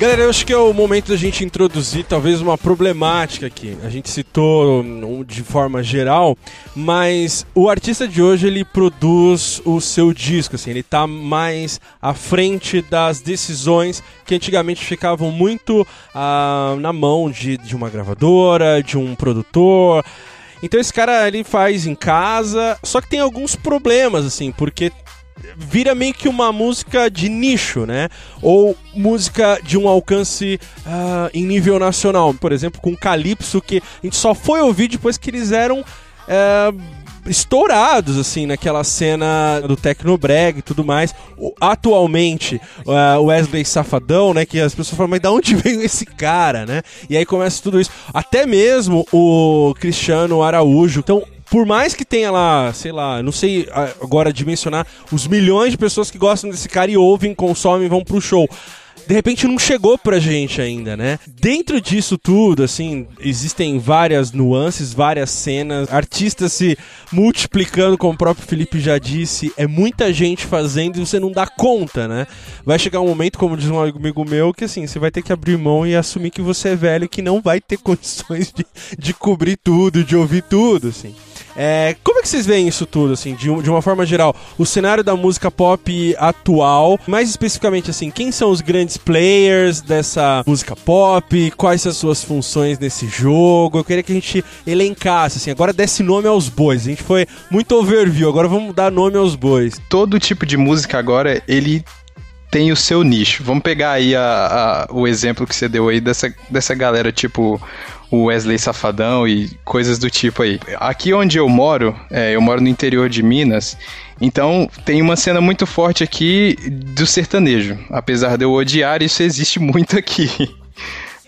Galera, eu acho que é o momento da gente introduzir talvez uma problemática aqui. A gente citou de forma geral, mas o artista de hoje ele produz o seu disco, assim, ele tá mais à frente das decisões que antigamente ficavam muito ah, na mão de, de uma gravadora, de um produtor. Então esse cara ele faz em casa, só que tem alguns problemas assim, porque vira meio que uma música de nicho, né? Ou música de um alcance uh, em nível nacional. Por exemplo, com Calypso, que a gente só foi ouvir depois que eles eram. Uh, estourados assim naquela cena do Tecnobreg e tudo mais. Atualmente, o Wesley Safadão, né, que as pessoas falam, mas de onde veio esse cara, né? E aí começa tudo isso. Até mesmo o Cristiano Araújo. Então, por mais que tenha lá, sei lá, não sei agora dimensionar os milhões de pessoas que gostam desse cara e ouvem, consomem, vão pro show de repente não chegou pra gente ainda, né? Dentro disso tudo, assim, existem várias nuances, várias cenas, artistas se multiplicando, como o próprio Felipe já disse, é muita gente fazendo e você não dá conta, né? Vai chegar um momento, como diz um amigo meu, que assim, você vai ter que abrir mão e assumir que você é velho que não vai ter condições de, de cobrir tudo, de ouvir tudo, assim. É, como é que vocês veem isso tudo, assim, de, de uma forma geral? O cenário da música pop atual, mais especificamente, assim, quem são os grandes players dessa música pop? Quais são as suas funções nesse jogo? Eu queria que a gente elencasse, assim, agora desse nome aos bois. A gente foi muito overview, agora vamos dar nome aos bois. Todo tipo de música agora, ele tem o seu nicho. Vamos pegar aí a, a, o exemplo que você deu aí dessa, dessa galera, tipo o Wesley Safadão e coisas do tipo aí. Aqui onde eu moro, é, eu moro no interior de Minas, então tem uma cena muito forte aqui do sertanejo. Apesar de eu odiar, isso existe muito aqui.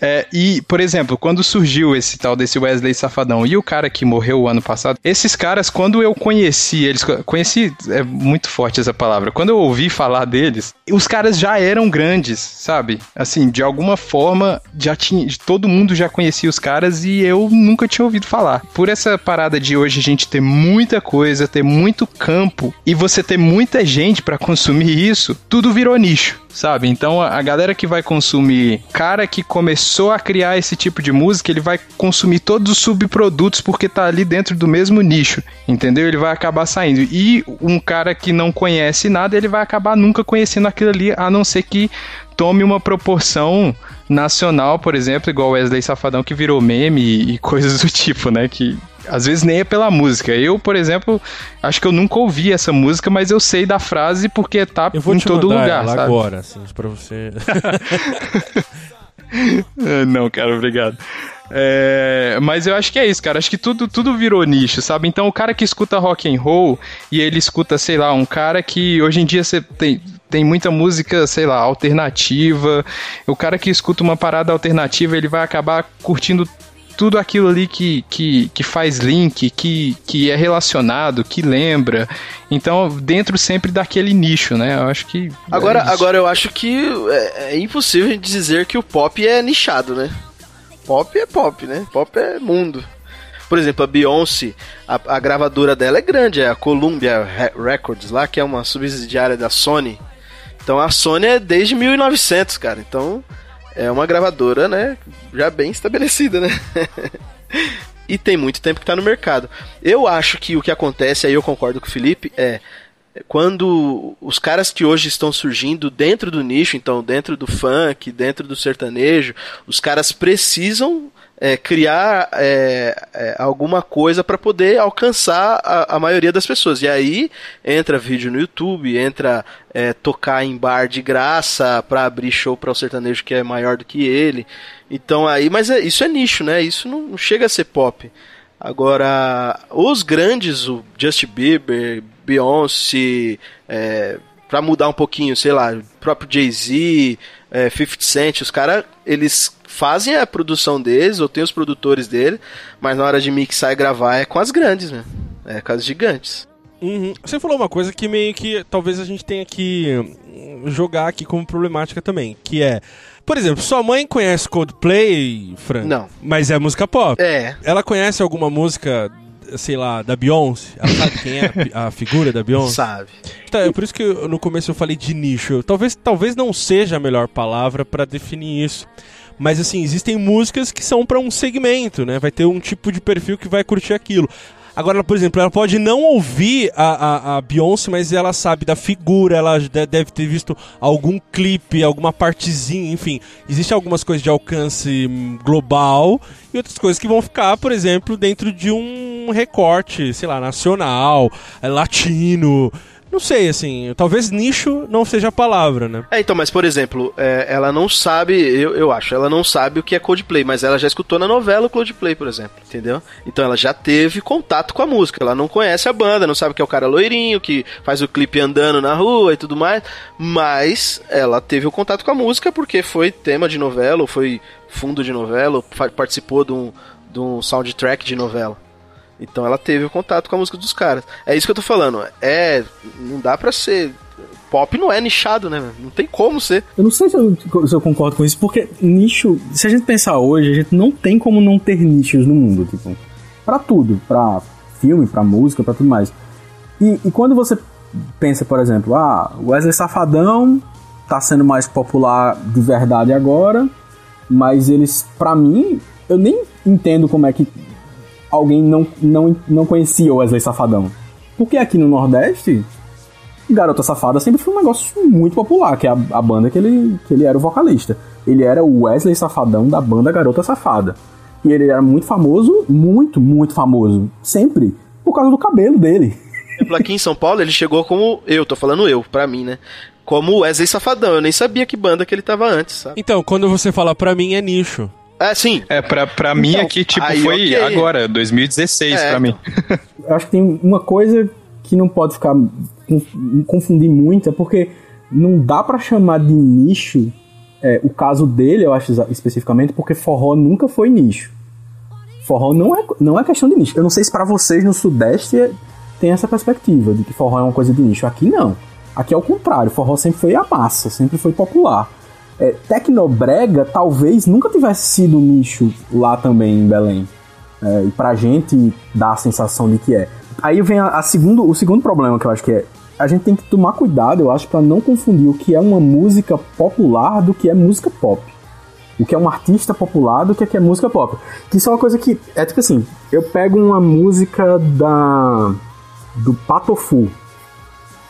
É, e, por exemplo, quando surgiu esse tal desse Wesley Safadão e o cara que morreu o ano passado, esses caras, quando eu conheci eles, conheci, é muito forte essa palavra, quando eu ouvi falar deles, os caras já eram grandes, sabe? Assim, de alguma forma, já tinha, todo mundo já conhecia os caras e eu nunca tinha ouvido falar. Por essa parada de hoje a gente ter muita coisa, ter muito campo e você ter muita gente para consumir isso, tudo virou nicho sabe? Então a galera que vai consumir, cara que começou a criar esse tipo de música, ele vai consumir todos os subprodutos porque tá ali dentro do mesmo nicho, entendeu? Ele vai acabar saindo. E um cara que não conhece nada, ele vai acabar nunca conhecendo aquilo ali, a não ser que tome uma proporção nacional, por exemplo, igual Wesley Safadão que virou meme e, e coisas do tipo, né? Que às vezes nem é pela música. Eu, por exemplo, acho que eu nunca ouvi essa música, mas eu sei da frase porque tá em todo lugar, sabe? agora, assim, pra você. Não, cara, obrigado. É, mas eu acho que é isso, cara. Acho que tudo, tudo virou nicho, sabe? Então o cara que escuta rock and roll e ele escuta, sei lá, um cara que hoje em dia você tem, tem muita música, sei lá, alternativa. O cara que escuta uma parada alternativa, ele vai acabar curtindo tudo aquilo ali que, que, que faz link, que, que é relacionado, que lembra. Então, dentro sempre daquele nicho, né? Eu acho que. Agora, é agora eu acho que é, é impossível dizer que o pop é nichado, né? Pop é pop, né? Pop é mundo. Por exemplo, a Beyoncé, a, a gravadora dela é grande, é a Columbia Records lá, que é uma subsidiária da Sony. Então a Sony é desde 1900, cara. Então é uma gravadora, né, já bem estabelecida, né? e tem muito tempo que tá no mercado. Eu acho que o que acontece, aí eu concordo com o Felipe, é quando os caras que hoje estão surgindo dentro do nicho, então dentro do funk, dentro do sertanejo, os caras precisam é, criar é, é, alguma coisa para poder alcançar a, a, maioria das pessoas. E aí entra vídeo no YouTube, entra é, tocar em bar de graça para abrir show para o sertanejo que é maior do que ele. Então aí, mas é, isso é nicho, né? Isso não, não chega a ser pop. Agora, os grandes, o Justin Bieber, Beyoncé, é, para mudar um pouquinho, sei lá, o próprio Jay-Z, é, 50 Cent, os caras, eles fazem a produção deles, ou tem os produtores dele, mas na hora de mixar e gravar é com as grandes, né? É com as gigantes. Uhum. Você falou uma coisa que meio que talvez a gente tenha que jogar aqui como problemática também, que é por exemplo, sua mãe conhece Coldplay, Fran? Não. Mas é música pop. É. Ela conhece alguma música, sei lá, da Beyoncé? Ela sabe quem é a, a figura da Beyoncé? Sabe. Tá, é por isso que eu, no começo eu falei de nicho. Talvez, talvez não seja a melhor palavra para definir isso. Mas assim, existem músicas que são para um segmento, né? Vai ter um tipo de perfil que vai curtir aquilo. Agora, por exemplo, ela pode não ouvir a, a, a, Beyoncé, mas ela sabe da figura, ela deve ter visto algum clipe, alguma partezinha, enfim. Existem algumas coisas de alcance global e outras coisas que vão ficar, por exemplo, dentro de um recorte, sei lá, nacional, latino. Não sei, assim, talvez nicho não seja a palavra, né? É, então, mas por exemplo, é, ela não sabe, eu, eu acho, ela não sabe o que é Coldplay, mas ela já escutou na novela o Coldplay, por exemplo, entendeu? Então ela já teve contato com a música, ela não conhece a banda, não sabe que é o cara loirinho, que faz o clipe andando na rua e tudo mais, mas ela teve o contato com a música porque foi tema de novela, ou foi fundo de novela, ou participou de um, de um soundtrack de novela. Então ela teve o contato com a música dos caras. É isso que eu tô falando. É. Não dá pra ser. Pop não é nichado, né? Não tem como ser. Eu não sei se eu, se eu, concordo com isso, porque nicho. Se a gente pensar hoje, a gente não tem como não ter nichos no mundo, tipo. Pra tudo. Pra filme, pra música, pra tudo mais. E, e quando você pensa, por exemplo, ah, Wesley Safadão tá sendo mais popular de verdade agora, mas eles, pra mim, eu nem entendo como é que alguém não, não, não conhecia o Wesley Safadão? Porque aqui no Nordeste, Garota Safada sempre foi um negócio muito popular, que é a, a banda que ele, que ele era o vocalista. Ele era o Wesley Safadão da banda Garota Safada. E ele era muito famoso, muito, muito famoso, sempre, por causa do cabelo dele. Aqui em São Paulo ele chegou como eu, tô falando eu, pra mim, né? Como Wesley Safadão, eu nem sabia que banda que ele tava antes, sabe? Então, quando você fala pra mim é nicho. É, sim. É, pra, pra mim Então, aqui, tipo, aí, foi ok. agora, 2016 É, pra mim. Eu acho que tem uma coisa que não pode ficar conf- confundir muito, é porque não dá pra chamar de nicho é, o caso dele, eu acho especificamente, porque forró nunca foi nicho. Forró não é, não é questão de nicho. Eu não sei se pra vocês no Sudeste é- tem essa perspectiva de que forró é uma coisa de nicho. Aqui não. Aqui é o contrário. Forró sempre foi a massa, sempre foi popular. É, Tecnobrega talvez nunca tivesse sido nicho lá também em Belém. É, e pra gente dá a sensação de que é. Aí vem a, a segundo, o segundo problema que eu acho que é. A gente tem que tomar cuidado, eu acho, pra não confundir o que é uma música popular do que é música pop. O que é um artista popular do que é, que é música pop. Que isso é uma coisa que. É tipo assim, eu pego uma música da. do Patofu.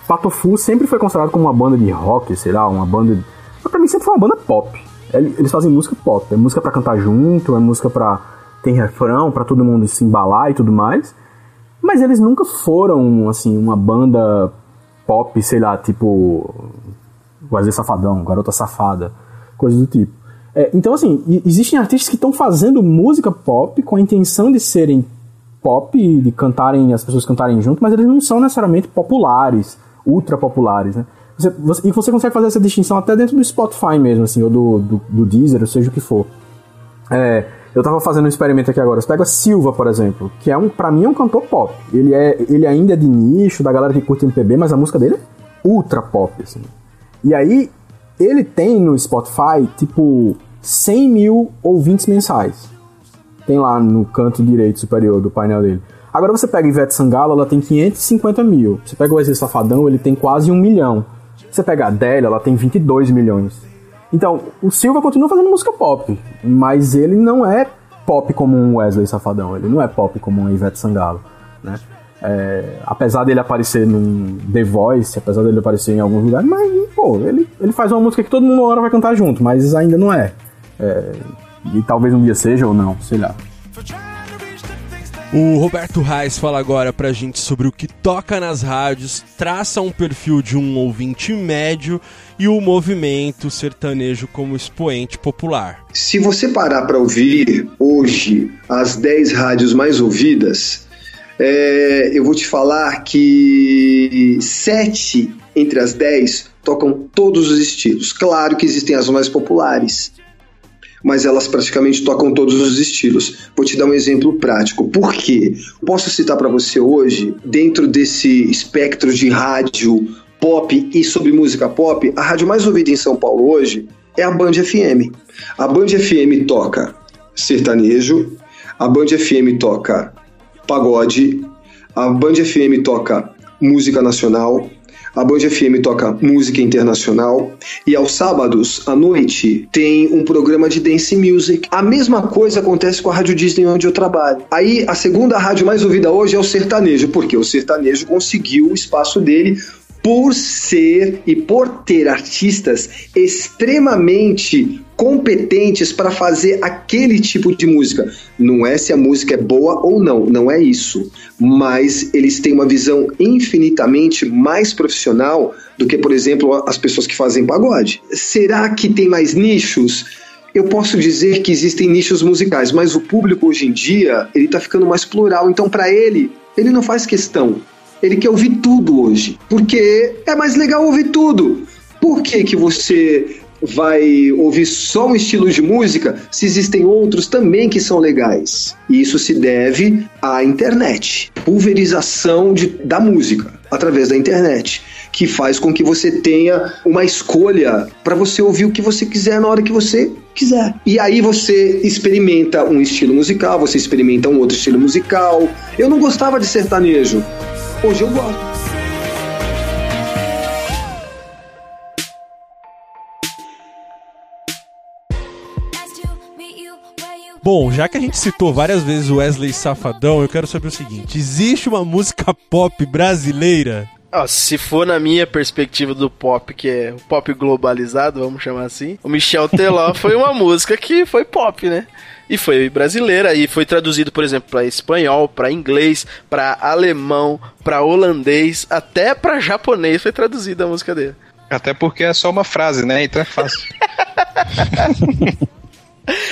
Patofu sempre foi considerado como uma banda de rock, sei lá, uma banda. Mas pra mim sempre foi uma banda pop. Ele- Eles fazem música pop. É música pra cantar junto, é música pra. tem refrão, pra todo mundo se embalar e tudo mais. Mas eles nunca foram, assim, uma banda pop, sei lá, tipo. Wesley Safadão, Garota Safada, coisas do tipo. É, então, assim, existem artistas que estão fazendo música pop com a intenção de serem pop, de cantarem, as pessoas cantarem junto, mas eles não são necessariamente populares, ultra populares, né? Você, você- e você consegue fazer essa distinção até dentro do Spotify mesmo, assim, ou do, do, do Deezer, ou seja o que for. É, eu tava fazendo um experimento aqui agora. Você pega Silva, por exemplo, que é um, para mim é um cantor pop. Ele é, ele ainda é de nicho da galera que curte MPB, mas a música dele é ultra pop, assim. E aí ele tem no Spotify tipo 100 mil ouvintes mensais. Tem lá no canto direito superior do painel dele. Agora você pega Ivete Sangalo, ela tem 550 mil. Você pega o Wesley Safadão, ele tem quase um milhão. Você pega a Adele, ela tem 22 milhões. Então, o Silva continua fazendo música pop, mas ele não é pop como um Wesley Safadão, ele não é pop como um Ivete Sangalo, né? É, apesar dele aparecer num The Voice, apesar dele aparecer em alguns lugares, mas, pô, ele, ele faz uma música que todo mundo uma hora vai cantar junto, mas ainda não é. É, e talvez um dia seja ou não, sei lá. O Roberto Reis fala agora pra gente sobre o que toca nas rádios, traça um perfil de um ouvinte médio e o movimento sertanejo como expoente popular. Se você parar para ouvir hoje as 10 rádios mais ouvidas, é, eu vou te falar que sete entre as 10 tocam todos os estilos. Claro que existem as mais populares, mas elas praticamente tocam todos os estilos. Vou te dar um exemplo prático. Por quê? Posso citar para você hoje, dentro desse espectro de rádio pop e sobre música pop, a rádio mais ouvida em São Paulo hoje é a Band FM. A Band FM toca sertanejo, a Band FM toca pagode, a Band FM toca música nacional, a Band FM toca música internacional e aos sábados à noite tem um programa de dance music. A mesma coisa acontece com a Rádio Disney onde eu trabalho. Aí a segunda rádio mais ouvida hoje é o sertanejo, porque o sertanejo conseguiu o espaço dele por ser e por ter artistas extremamente competentes para fazer aquele tipo de música. Não é se a música é boa ou não, não é isso. Mas eles têm uma visão infinitamente mais profissional do que, por exemplo, as pessoas que fazem pagode. Será que tem mais nichos? Eu posso dizer que existem nichos musicais, mas o público hoje em dia ele está ficando mais plural. Então, para ele, ele não faz questão. Ele quer ouvir tudo hoje, porque é mais legal ouvir tudo. Por que, que você vai ouvir só um estilo de música se existem outros também que são legais? E isso se deve à internet, pulverização de, da música através da internet, que faz com que você tenha uma escolha para você ouvir o que você quiser na hora que você quiser. E aí você experimenta um estilo musical, você experimenta um outro estilo musical. Eu não gostava de sertanejo. Hoje eu gosto. Bom, já que a gente citou várias vezes o Wesley Safadão, eu quero saber o seguinte: existe uma música pop brasileira? Ah, se for na minha perspectiva do pop, que é o pop globalizado, vamos chamar assim, o Michel Teló foi uma música que foi pop, né? E foi brasileira e foi traduzido, por exemplo, para espanhol, para inglês, para alemão, para holandês, até para japonês foi traduzida a música dele. Até porque é só uma frase, né? Então é fácil.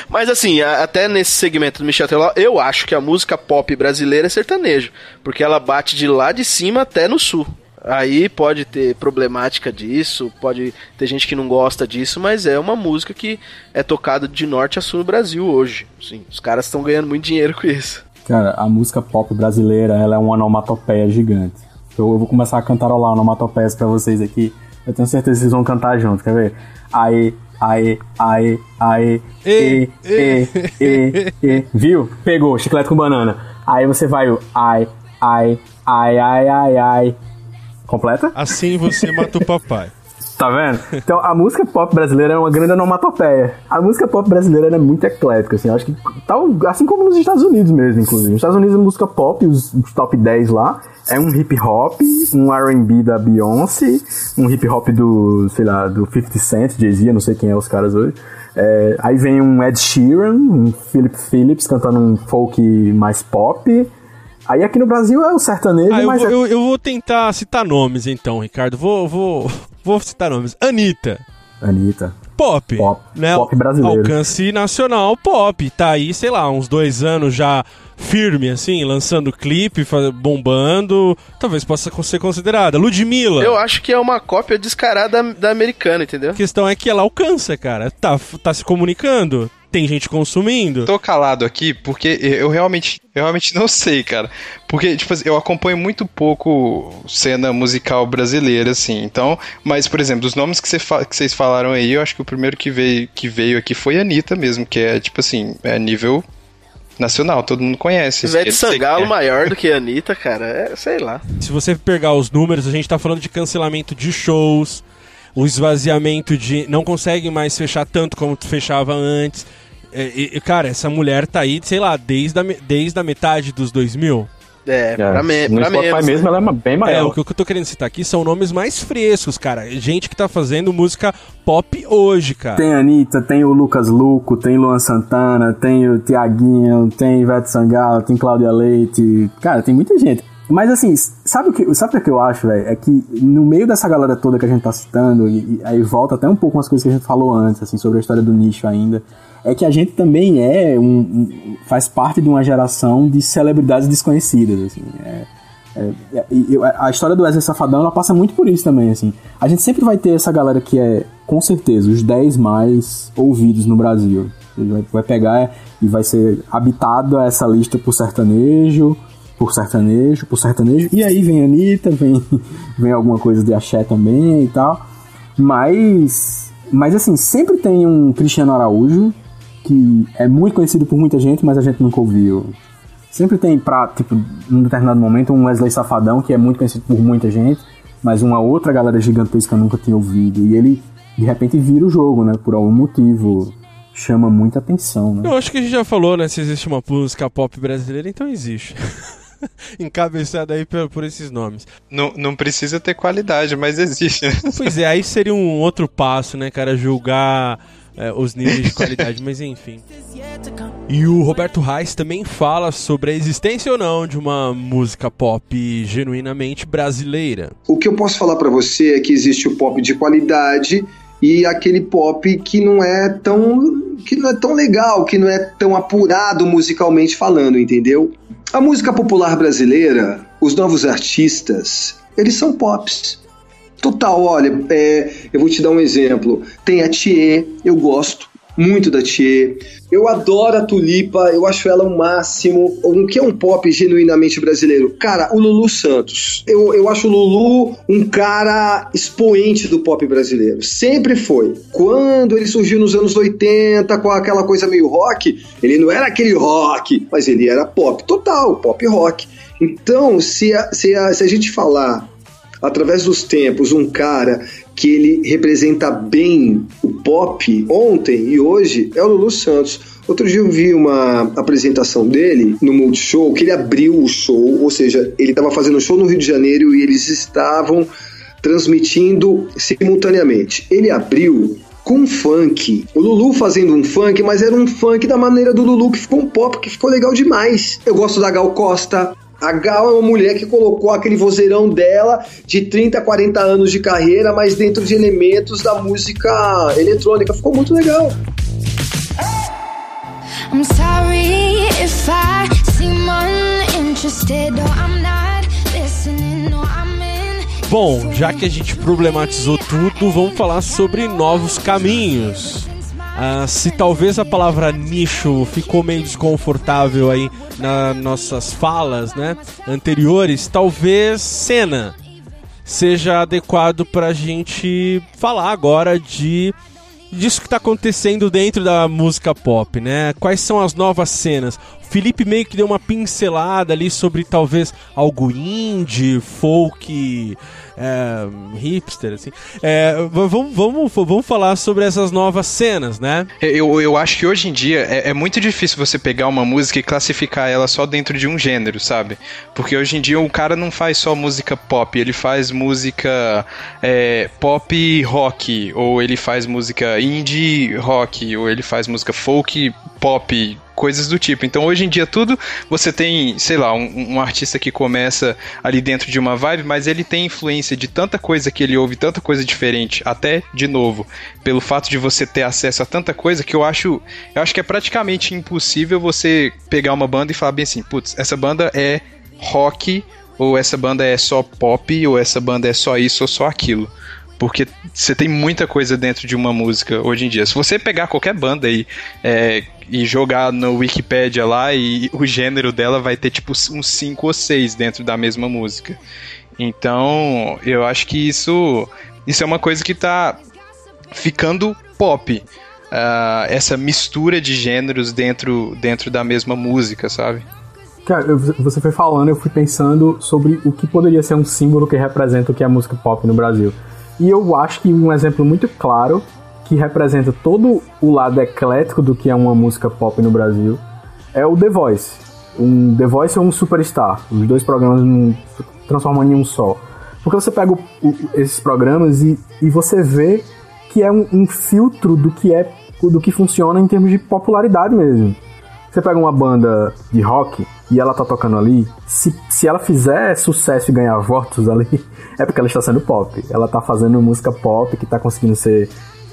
Mas assim, até nesse segmento do Michel Teló, eu acho que a música pop brasileira é sertanejo, porque ela bate de lá de cima até no sul. Aí pode ter problemática disso, pode ter gente que não gosta disso, mas é uma música que é tocada de norte a sul no Brasil hoje. Sim, os caras estão ganhando muito dinheiro com isso. Cara, a música pop brasileira, ela é uma onomatopeia gigante. Eu, eu vou começar a cantarolar onomatopeias pra vocês aqui. Eu tenho certeza que vocês vão cantar junto, quer ver? Aê, aê, aê, aê, e, e, e, e, Viu? Pegou, chiclete com banana. Aí você vai o ai, ai, ai, ai, ai, ai. Completa? Assim você mata o papai. Tá vendo? Então a música pop brasileira é uma grande onomatopeia. A música pop brasileira é muito eclética, assim. Eu acho que tal, assim como nos Estados Unidos mesmo, inclusive. Nos Estados Unidos a música pop, os, os top 10 lá, é um hip hop, um R&B da Beyoncé, um hip hop do, sei lá, do 50 Cent, Jay-Z, não sei quem é os caras hoje. É, aí vem um Ed Sheeran, um Philip Phillips cantando um folk mais pop. Aí aqui no Brasil é o sertanejo, ah, eu mas. Vou, é... eu, eu, vou tentar citar nomes então, Ricardo. Vou, vou, vou citar nomes. Anitta. Anitta. Pop. Pop, né? pop brasileiro. Alcance nacional pop. Tá aí, sei lá, uns dois anos já firme, assim, lançando clipe, bombando. Talvez possa ser considerada. Ludmilla. Eu acho que é uma cópia descarada da, americana, entendeu? A questão é que ela alcança, cara. Tá, tá se comunicando tem gente consumindo. Tô calado aqui porque eu realmente, eu realmente não sei, cara. Porque, tipo assim, eu acompanho muito pouco cena musical brasileira, assim. Então, mas, por exemplo, dos nomes que, cê que vocês falaram aí, eu acho que o primeiro que veio, que veio aqui foi a Anitta mesmo, que é, tipo assim, é nível nacional, todo mundo conhece. Ivete Sangalo maior do que a Anitta, cara, é, sei lá. Se você pegar os números, a gente tá falando de cancelamento de shows, o esvaziamento de não consegue mais fechar tanto como fechava antes. E, cara, essa mulher tá aí, sei lá, desde a, desde a metade dos 2000. É, é, pra, me, no pra Spotify mesmo ela é bem maior. É, o que eu tô querendo citar aqui são nomes mais frescos, cara. Gente que tá fazendo música pop hoje, cara. Tem a Anitta, tem o Lucas Luco, tem Luan Santana, tem o Tiaguinho, tem Ivete Sangalo, tem Cláudia Leite. Cara, tem muita gente. Mas assim, sabe o que, sabe o que eu acho, velho? É que no meio dessa galera toda que a gente tá citando, e, e aí volta até um pouco umas coisas que a gente falou antes, assim, sobre a história do nicho ainda é que a gente também é um, faz parte de uma geração de celebridades desconhecidas assim é, é, é, a história do Wesley Safadão ela passa muito por isso também assim. A gente sempre vai ter essa galera que é com certeza os 10 mais ouvidos no Brasil. Ele vai, pegar e vai ser habitado essa lista por sertanejo por sertanejo por sertanejo. E aí vem Anitta vem vem alguma coisa de axé também e tal. Mas mas assim sempre tem um Cristiano Araújo que é muito conhecido por muita gente, mas a gente nunca ouviu. Sempre tem pra, tipo, num determinado momento, um Wesley Safadão, que é muito conhecido por muita gente, mas uma outra galera gigantesca nunca tinha ouvido. E ele, de repente, vira o jogo, né? Por algum motivo. Chama muita atenção, né? Eu acho que a gente já falou, né? Se existe uma música pop brasileira, então existe. encabeçada aí por, por, esses nomes. Não, não precisa ter qualidade, mas existe. Né? Pois é, aí seria um outro passo, né, cara? Julgar é, os níveis de qualidade, mas enfim. E o Roberto Reis também fala sobre a existência ou não de uma música pop genuinamente brasileira. O que eu posso falar para você é que existe o pop de qualidade e aquele pop que não é tão que não é tão legal, que não é tão apurado musicalmente falando, entendeu? A música popular brasileira, os novos artistas, eles são pops. Total, olha, é, eu vou te dar um exemplo. Tem a Thier, eu gosto muito da Thier. Eu adoro a Tulipa, eu acho ela o máximo. O que é um pop genuinamente brasileiro? Cara, o Lulu Santos. Eu, eu acho o Lulu um cara expoente do pop brasileiro. Sempre foi. Quando ele surgiu nos anos 80 com aquela coisa meio rock, ele não era aquele rock, mas ele era pop total, pop rock. Então, se a, se a, se a gente falar através dos tempos, um cara que ele representa bem o pop ontem e hoje é o Lulu Santos. Outro dia eu vi uma apresentação dele no Multishow, que ele abriu o show, ou seja, ele estava fazendo show no Rio de Janeiro e eles estavam transmitindo simultaneamente. Ele abriu com funk. O Lulu fazendo um funk, mas era um funk da maneira do Lulu, que ficou um pop, que ficou legal demais. Eu gosto da Gal Costa. A Gal é uma mulher que colocou aquele vozeirão dela de 30, 40 anos de carreira, mas dentro de elementos da música eletrônica. Ficou muito legal. I'm sorry if I seem uninterested or I'm not listening or I'm Bom, já que a gente problematizou tudo, vamos falar sobre novos caminhos. Ah, se talvez a palavra nicho ficou meio desconfortável aí nas nossas falas, né, anteriores, talvez cena seja adequado para a gente falar agora de disso que está acontecendo dentro da música pop, né? Quais são as novas cenas? O Felipe meio que deu uma pincelada ali sobre talvez algo indie, folk, é, hipster, assim. É, vamos, vamos, vamos falar sobre essas novas cenas, né? Eu, eu acho que hoje em dia é, é, muito difícil você pegar uma música e classificar ela só dentro de um gênero, sabe? Porque hoje em dia o cara não faz só música pop, ele faz música é, pop rock, ou ele faz música indie rock, ou ele faz música folk pop coisas do tipo. Então hoje em dia tudo você tem, sei lá, um, um, artista que começa ali dentro de uma vibe, mas ele tem influência de tanta coisa que ele ouve, tanta coisa diferente, até de novo, pelo fato de você ter acesso a tanta coisa que eu acho, eu acho que é praticamente impossível você pegar uma banda e falar bem assim, putz, essa banda é rock ou essa banda é só pop ou essa banda é só isso ou só aquilo porque você tem muita coisa dentro de uma música hoje em dia. Se você pegar qualquer banda aí é, e jogar no Wikipedia lá, e o gênero dela vai ter tipo uns 5 ou 6 dentro da mesma música. Então, eu acho que isso, isso é uma coisa que tá ficando pop. Uh, essa mistura de gêneros dentro, dentro da mesma música, sabe? Cara, você foi falando, eu fui pensando sobre o que poderia ser um símbolo que representa o que é música pop no Brasil. E eu acho que um exemplo muito claro que representa todo o lado eclético do que é uma música pop no Brasil é o The Voice. Um The Voice ou um Superstar. Os dois programas transformando em um só. Porque você pega o, o, esses programas e, e você vê que é um, um, filtro do que é do que funciona em termos de popularidade mesmo. Você pega uma banda de rock e ela tá tocando ali, se, se ela fizer sucesso e ganhar votos ali, é porque ela está sendo pop. Ela tá fazendo música pop que tá conseguindo ser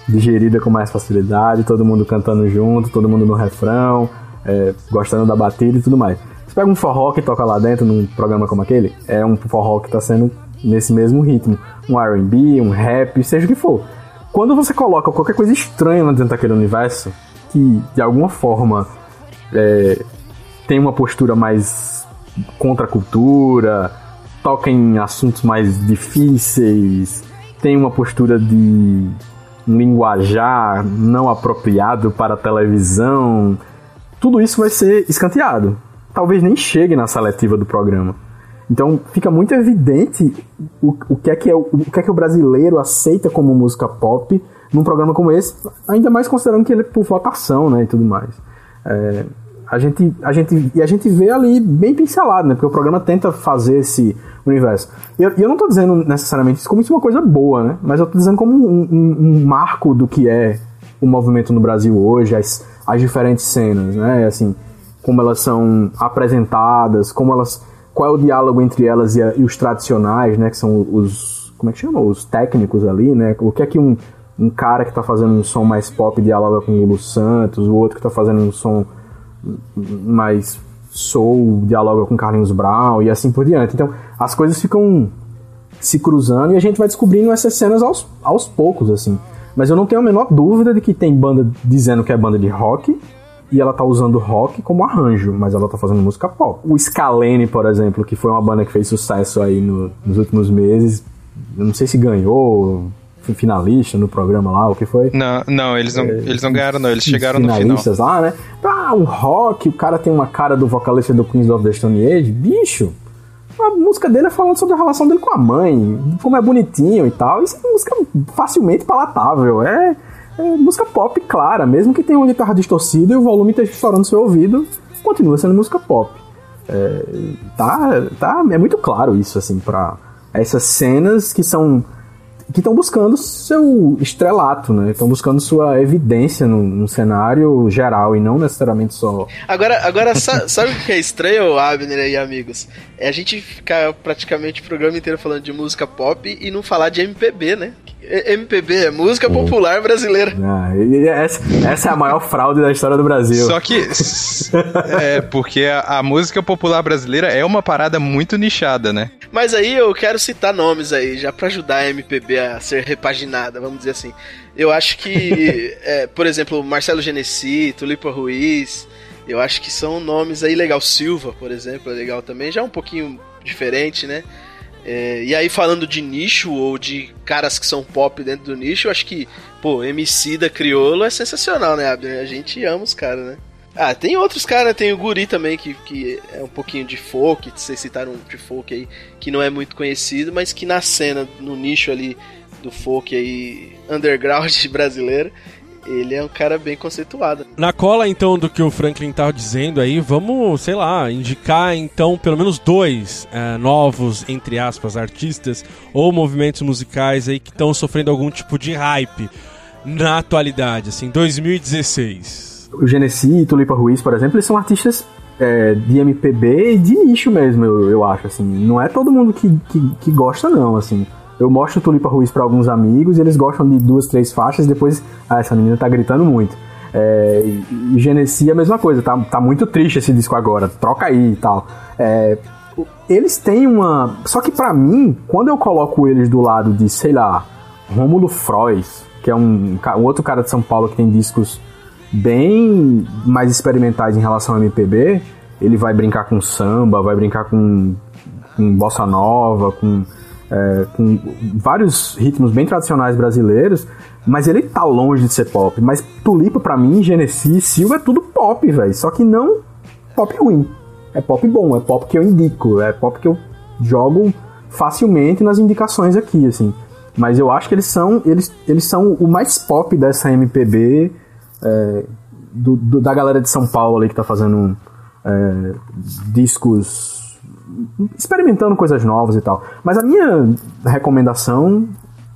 digerida com mais facilidade, todo mundo cantando junto, todo mundo no refrão, é, gostando da batida e tudo mais. Você pega um forró que toca lá dentro num programa como aquele, é um forró que tá sendo nesse mesmo ritmo. Um RB, um rap, seja o que for. Quando você coloca qualquer coisa estranha dentro daquele universo, que de alguma forma é, tem uma postura mais contra a cultura, toca em assuntos mais difíceis, tem uma postura de linguajar não apropriado para a televisão, tudo isso vai ser escanteado. Talvez nem chegue na seletiva do programa. Então fica muito evidente o, o, que é que é, o, o que é que o brasileiro aceita como música pop num programa como esse, ainda mais considerando que ele é por votação, né, e tudo mais. É, a gente, a gente, e a gente vê ali bem pincelado, né? Porque o programa tenta fazer esse universo. E eu, eu não estou dizendo necessariamente isso como isso é uma coisa boa, né? Mas eu estou dizendo como um, um, um, marco do que é o movimento no Brasil hoje, as, as diferentes cenas, né? Assim, como elas são apresentadas, como elas, qual é o diálogo entre elas e, a, e os tradicionais, né? Que são os, como é que chama? Os técnicos ali, né? O que é que um, um cara que está fazendo um som mais pop dialoga com o Lulu Santos, o outro que está fazendo um som mais soul dialoga com Carlinhos Brown e assim por diante. Então as coisas ficam se cruzando e a gente vai descobrindo essas cenas aos, aos poucos, assim. Mas eu não tenho a menor dúvida de que tem banda dizendo que é banda de rock e ela tá usando rock como arranjo, mas ela tá fazendo música pop. O Scalene, por exemplo, que foi uma banda que fez sucesso aí no, nos últimos meses, eu não sei se ganhou, finalista no programa lá, o que foi? Não, não, eles não, é, eles não ganharam, não, eles chegaram no final. Finalistas lá, né? Ah, um rock, o cara tem uma cara do vocalista do Queens of the Stone Age, bicho. A música dele é falando sobre a relação dele com a mãe, como é bonitinho e tal. Isso é uma música facilmente palatável. É, é música pop clara, mesmo que tenha uma guitarra distorcida e o volume esteja estourando no seu ouvido, continua sendo música pop. É, tá, tá, é muito claro isso, assim, para essas cenas que são que estão buscando seu estrelato, né? Estão buscando sua evidência no, no, cenário geral e não necessariamente só. Agora, agora sabe o que é estranho, Abner e amigos? É a gente ficar praticamente o programa inteiro falando de música pop e não falar de MPB, né? MPB é música popular brasileira. Ah, essa, essa, é a maior fraude da história do Brasil. Só que. é, porque a, a, música popular brasileira é uma parada muito nichada, né? Mas aí eu quero citar nomes aí, já para ajudar a MPB a ser repaginada, vamos dizer assim. Eu acho que, é, por exemplo, Marcelo Genesi, Tulipa Ruiz, eu acho que são nomes aí legal. Silva, por exemplo, é legal também, já é um pouquinho diferente, né? É, e aí, falando de nicho ou de caras que são pop dentro do nicho, eu acho que, pô, MC da Criolo é sensacional, né, Abner? A gente ama os caras, né? Ah, tem outros caras, tem o Guri também, que, que é um pouquinho de folk, vocês citaram de folk aí, que não é muito conhecido, mas que na cena, no nicho ali do folk aí, underground brasileiro, ele é um cara bem conceituado. Na cola, então, do que o Franklin tava dizendo aí, vamos, sei lá, indicar, então, pelo menos dois é, novos, entre aspas, artistas ou movimentos musicais aí que estão sofrendo algum tipo de hype na atualidade, assim, 2016. O Genesi e Tulipa Ruiz, por exemplo, eles são artistas é, de MPB e de nicho mesmo, eu, eu acho, assim. Não é todo mundo que, que, que gosta, não, assim. Eu mostro Tulipa Ruiz para alguns amigos e eles gostam de duas, três faixas e depois, ah, essa menina tá gritando muito. É, e, é a mesma coisa, tá, tá muito triste esse disco agora, troca aí e tal. É, eles têm uma. Só que para mim, quando eu coloco eles do lado de, sei lá, Rômulo Frois, que é um, um outro cara de São Paulo que tem discos bem mais experimentais em relação ao MPB, ele vai brincar com samba, vai brincar com, com bossa nova, com é, com vários ritmos bem tradicionais brasileiros, mas ele tá longe de ser pop. Mas Tulipa, para mim, Genesis, Silva é tudo pop, velho. Só que não pop ruim. É pop bom, é pop que eu indico, é pop que eu jogo facilmente nas indicações aqui, assim. Mas eu acho que eles são, eles, eles são o mais pop dessa MPB é, do, do, da galera de São Paulo ali que tá fazendo é, discos experimentando coisas novas e tal. Mas a minha recomendação,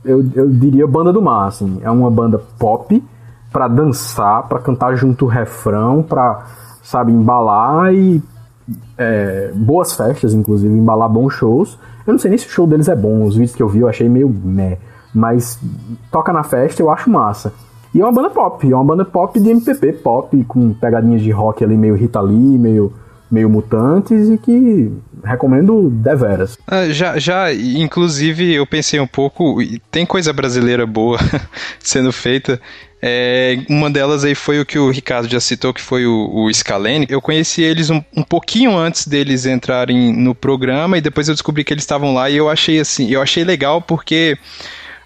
eu, eu diria Banda do Mar, assim. É uma banda pop para dançar, para cantar junto o refrão, pra, sabe, embalar e... É, boas festas, inclusive, embalar bons shows. Eu não sei nem se o show deles é bom, os vídeos que eu vi eu achei meio meh. Mas toca na festa eu acho massa. E é uma banda pop, é uma banda pop de MPP, pop, com pegadinhas de rock ali, meio Rita Lee, meio meio mutantes e que recomendo deveras. Ah, já, já, inclusive eu pensei um pouco, tem coisa brasileira boa sendo feita. É, uma delas aí foi o que o Ricardo já citou, que foi o, o Scalene. Eu conheci eles um, um pouquinho antes deles entrarem no programa e depois eu descobri que eles estavam lá e eu achei assim, eu achei legal porque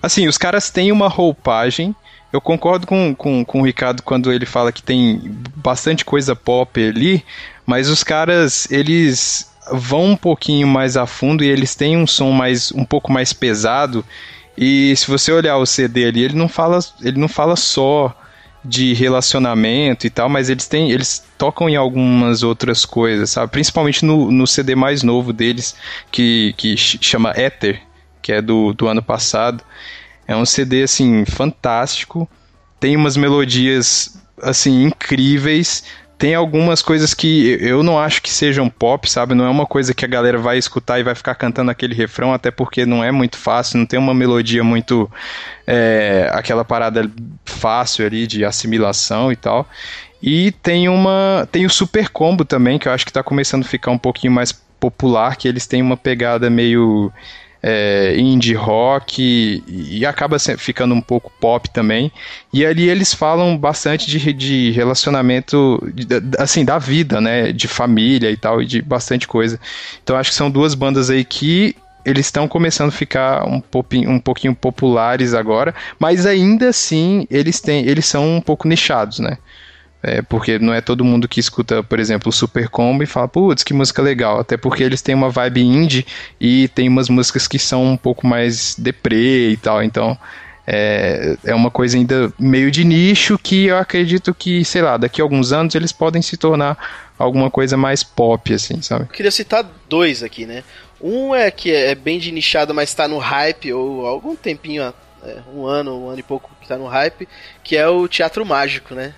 assim, os caras têm uma roupagem eu concordo com, com, com o Ricardo quando ele fala que tem bastante coisa pop ali, mas os caras, eles vão um pouquinho mais a fundo e eles têm um som mais um pouco mais pesado. E se você olhar o CD ali, ele não fala, ele não fala só de relacionamento e tal, mas eles têm, eles tocam em algumas outras coisas, sabe? Principalmente no, no CD mais novo deles, que, que chama Ether, que é do, do ano passado. É um CD assim fantástico, tem umas melodias assim incríveis, tem algumas coisas que eu não acho que sejam pop, sabe? Não é uma coisa que a galera vai escutar e vai ficar cantando aquele refrão, até porque não é muito fácil, não tem uma melodia muito. É, aquela parada fácil ali de assimilação e tal. E tem uma. Tem o Super Combo também, que eu acho que está começando a ficar um pouquinho mais popular, que eles têm uma pegada meio é, indie rock e, e acaba ficando um pouco pop também. E ali eles falam bastante de, de relacionamento, de, assim, da vida, né? De família e tal, e de bastante coisa. Então acho que são duas bandas aí que eles estão começando a ficar um pouquinho, um pouquinho populares agora, mas ainda assim eles têm, eles são um pouco nichados, né? É, porque não é todo mundo que escuta, por exemplo, o Super Combo e fala, putz, que música legal. Até porque eles têm uma vibe indie e tem umas músicas que são um pouco mais deprê e tal. Então, é, é uma coisa ainda meio de nicho que eu acredito que, sei lá, daqui a alguns anos eles podem se tornar alguma coisa mais pop, assim, sabe? Eu queria citar dois aqui, né? Um é que é bem de nichado, mas tá no hype, ou algum tempinho, é, um ano, um ano e pouco que tá no hype, que é o Teatro Mágico, né?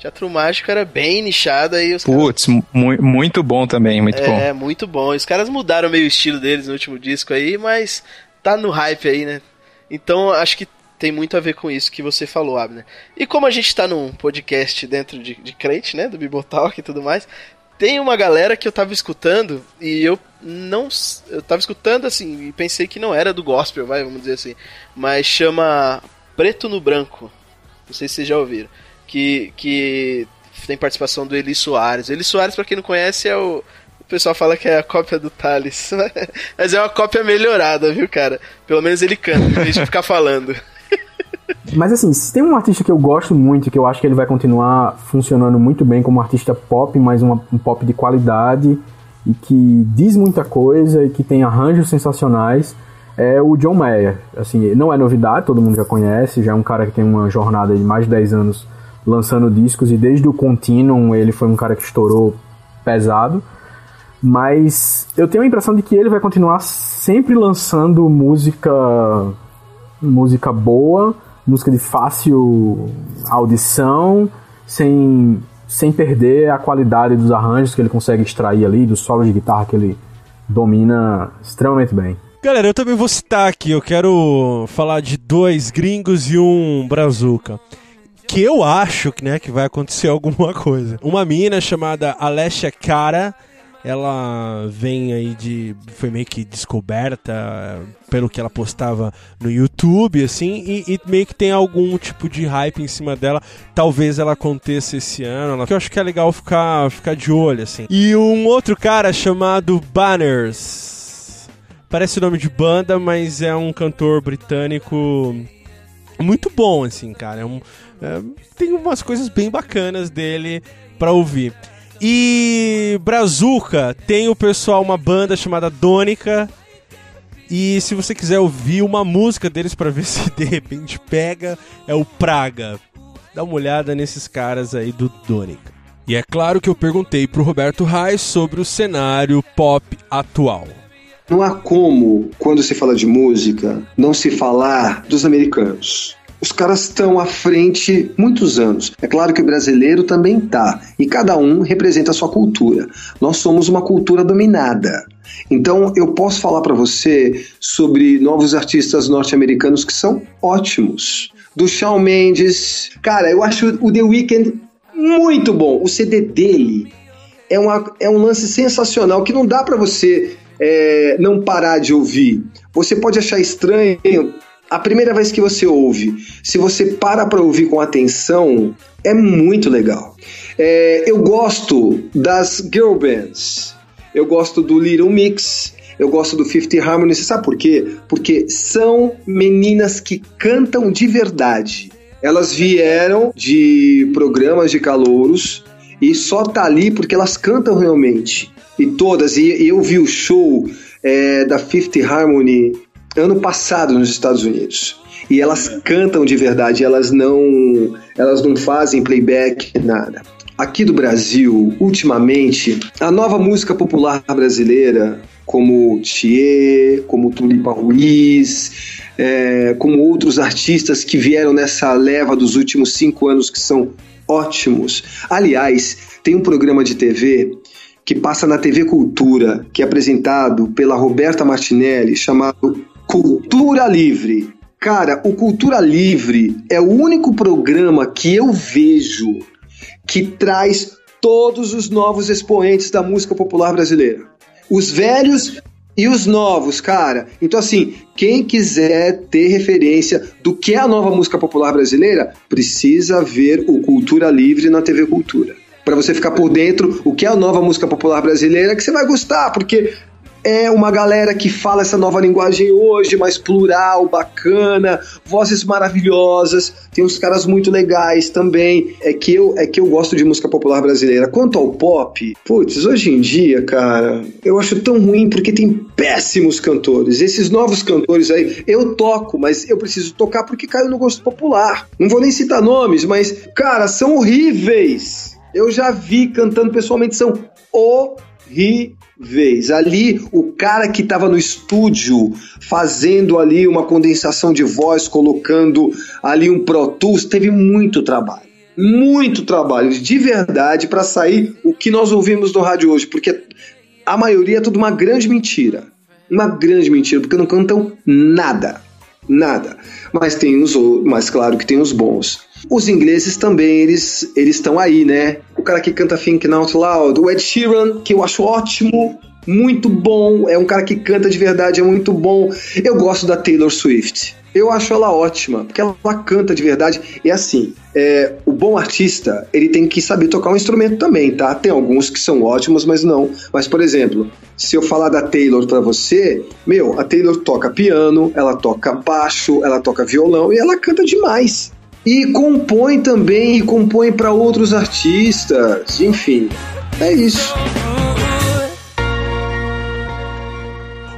Teatro Mágico era bem nichado aí os Putz, caras... mu muito bom também, muito é, bom. É, muito bom. Os caras mudaram meio o estilo deles no último disco aí, mas tá no hype aí, né? Então acho que tem muito a ver com isso que você falou, Abner. E como a gente tá num podcast dentro de, de crente, né? Do Bibotalk e tudo mais, tem uma galera que eu tava escutando e eu não. Eu tava escutando assim e pensei que não era do gospel, vai, vamos dizer assim. Mas chama Preto no Branco. Não sei se vocês já ouviram. Que, que tem participação do Eli Soares. Eli Soares, pra quem não conhece, é o. O pessoal fala que é a cópia do Thales. Mas é uma cópia melhorada, viu, cara? Pelo menos ele canta, em vez de ficar falando. Mas assim, se tem um artista que eu gosto muito, que eu acho que ele vai continuar funcionando muito bem como artista pop, mas uma, um pop de qualidade e que diz muita coisa e que tem arranjos sensacionais, é o John Mayer. Assim, não é novidade, todo mundo já conhece, já é um cara que tem uma jornada de mais de 10 anos lançando discos e desde o Continuum ele foi um cara que estourou pesado. Mas eu tenho a impressão de que ele vai continuar sempre lançando música música boa, música de fácil audição, sem, sem perder a qualidade dos arranjos que ele consegue extrair ali, do solo de guitarra que ele domina extremamente bem. Galera, eu também vou citar aqui, eu quero falar de dois gringos e um brazuca. Que eu acho né, que vai acontecer alguma coisa. Uma mina chamada Alessia Cara, ela vem aí de. Foi meio que descoberta pelo que ela postava no YouTube, assim, e, e, meio que tem algum tipo de hype em cima dela. Talvez ela aconteça esse ano, que eu acho que é legal ficar, ficar de olho, assim. E um outro cara chamado Banners. Parece o nome de banda, mas é um cantor britânico muito bom, assim, cara. É um, é, tem umas coisas bem bacanas dele para ouvir. E Brazuca tem o pessoal, uma banda chamada Dônica. E se você quiser ouvir uma música deles para ver se de repente pega, é o Praga. Dá uma olhada nesses caras aí do Dônica. E é claro que eu perguntei pro Roberto Reis sobre o cenário pop atual. Não há como, quando se fala de música, não se falar dos americanos. Os caras estão à frente muitos anos. É claro que o brasileiro também tá, e cada um representa a sua cultura. Nós somos uma cultura dominada. Então eu posso falar para você sobre novos artistas norte-americanos que são ótimos. Do Shawn Mendes, cara, eu acho o The Weeknd muito bom. O CD dele é, uma, é um lance sensacional que não dá para você é, não parar de ouvir. Você pode achar estranho a primeira vez que você ouve, se você para para ouvir com atenção, é muito legal. É, eu gosto das girl bands, eu gosto do Little Mix, eu gosto do Fifty Harmony. Você sabe por quê? Porque são meninas que cantam de verdade. Elas vieram de programas de calouros e só tá ali porque elas cantam realmente. E todas, e, e eu vi o show é, da Fifty Harmony ano passado nos Estados Unidos. E elas cantam de verdade, elas não, elas não fazem playback, nada. Aqui do Brasil, ultimamente, a nova música popular brasileira, como Thier, como Tulipa Ruiz, é, como outros artistas que vieram nessa leva dos últimos cinco anos que são ótimos. Aliás, tem um programa de TV que passa na TV Cultura, que é apresentado pela Roberta Martinelli, chamado Cultura Livre. Cara, o Cultura Livre é o único programa que eu vejo que traz todos os novos expoentes da música popular brasileira. Os velhos e os novos, cara. Então, assim, quem quiser ter referência do que é a nova música popular brasileira, precisa ver o Cultura Livre na TV Cultura. Para você ficar por dentro o que é a nova música popular brasileira, que você vai gostar, porque é uma galera que fala essa nova linguagem hoje, mais plural, bacana, vozes maravilhosas, tem uns caras muito legais também. É que eu, é que eu gosto de música popular brasileira. Quanto ao pop, putz, hoje em dia, cara, eu acho tão ruim porque tem péssimos cantores. Esses novos cantores aí, eu toco, mas eu preciso tocar porque caiu no gosto popular. Não vou nem citar nomes, mas, cara, são horríveis. Eu já vi cantando pessoalmente, são horríveis vez. Ali, o cara que estava no estúdio fazendo ali uma condensação de voz, colocando ali um Pro Tools, teve muito trabalho. Muito trabalho, de verdade, para sair o que nós ouvimos no rádio hoje, porque a maioria é tudo uma grande mentira. Uma grande mentira, porque não cantam nada. Nada. Mas tem os mas claro que tem os bons. Os ingleses também, eles estão aí, né? O cara que canta Think Out Loud, o Ed Sheeran, que eu acho ótimo, muito bom, é um cara que canta de verdade, é muito bom. Eu gosto da Taylor Swift. Eu acho ela ótima, porque ela canta de verdade. E assim, é, o bom artista, ele tem que saber tocar um instrumento também, tá? Tem alguns que são ótimos, mas não. Mas, por exemplo, se eu falar da Taylor para você, meu, a Taylor toca piano, ela toca baixo, ela toca violão e ela canta demais. E compõe também, e compõe para outros artistas, enfim. É isso.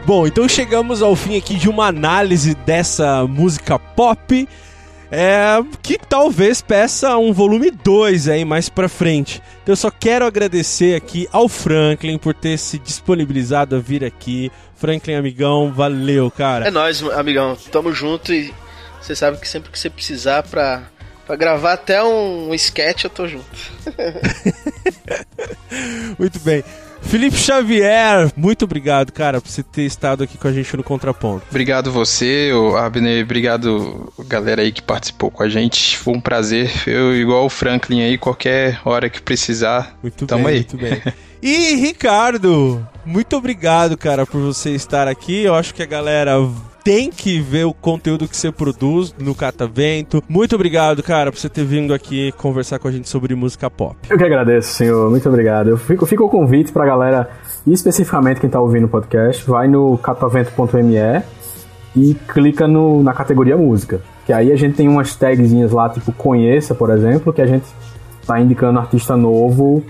Bom, então chegamos ao fim aqui de uma análise dessa música pop. É, que talvez peça um volume 2 aí mais pra frente. Então eu só quero agradecer aqui ao Franklin por ter se disponibilizado a vir aqui. Franklin, amigão, valeu, cara. É nóis, amigão. Tamo junto e você sabe que sempre que você precisar pra, pra gravar até um, um sketch, eu tô junto. Muito bem. Felipe Xavier, muito obrigado, cara, por você ter estado aqui com a gente no Contraponto. Obrigado você, Abner, obrigado galera aí que participou com a gente. Foi um prazer. Eu, igual o Franklin aí, qualquer hora que precisar, muito tamo bem, aí. Muito bem. E Ricardo, muito obrigado, cara, por você estar aqui. Eu acho que a galera tem que ver o conteúdo que você produz no Catavento. Muito obrigado, cara, por você ter vindo aqui conversar com a gente sobre música pop. Eu que agradeço, senhor. Muito obrigado. Eu fico, fico o convite pra galera, e especificamente quem tá ouvindo o podcast, vai no catavento.me e clica no, na categoria música. Que aí a gente tem umas tagzinhas lá, tipo conheça, por exemplo, que a gente tá indicando artista novo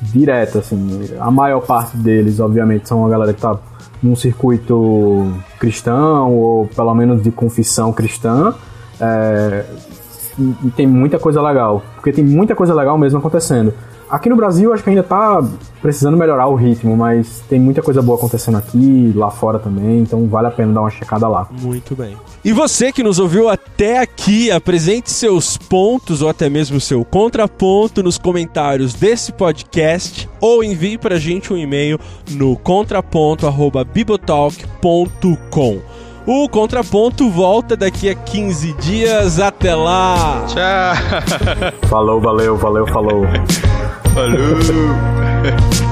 direto, assim. A maior parte deles, obviamente, são a galera que tá num circuito cristão, ou pelo menos de confissão cristã. É, tem muita coisa legal. Porque tem muita coisa legal mesmo acontecendo. Aqui no Brasil, acho que ainda tá precisando melhorar o ritmo, mas tem muita coisa boa acontecendo aqui, lá fora também, então vale a pena dar uma checada lá. Muito bem. E você que nos ouviu até aqui, apresente seus pontos ou até mesmo seu contraponto nos comentários desse podcast ou envie pra gente um e-mail no contraponto@bibotalk.com. O Contraponto volta daqui a 15 dias. Até lá! Tchau! Falou, valeu, valeu, falou. Falou!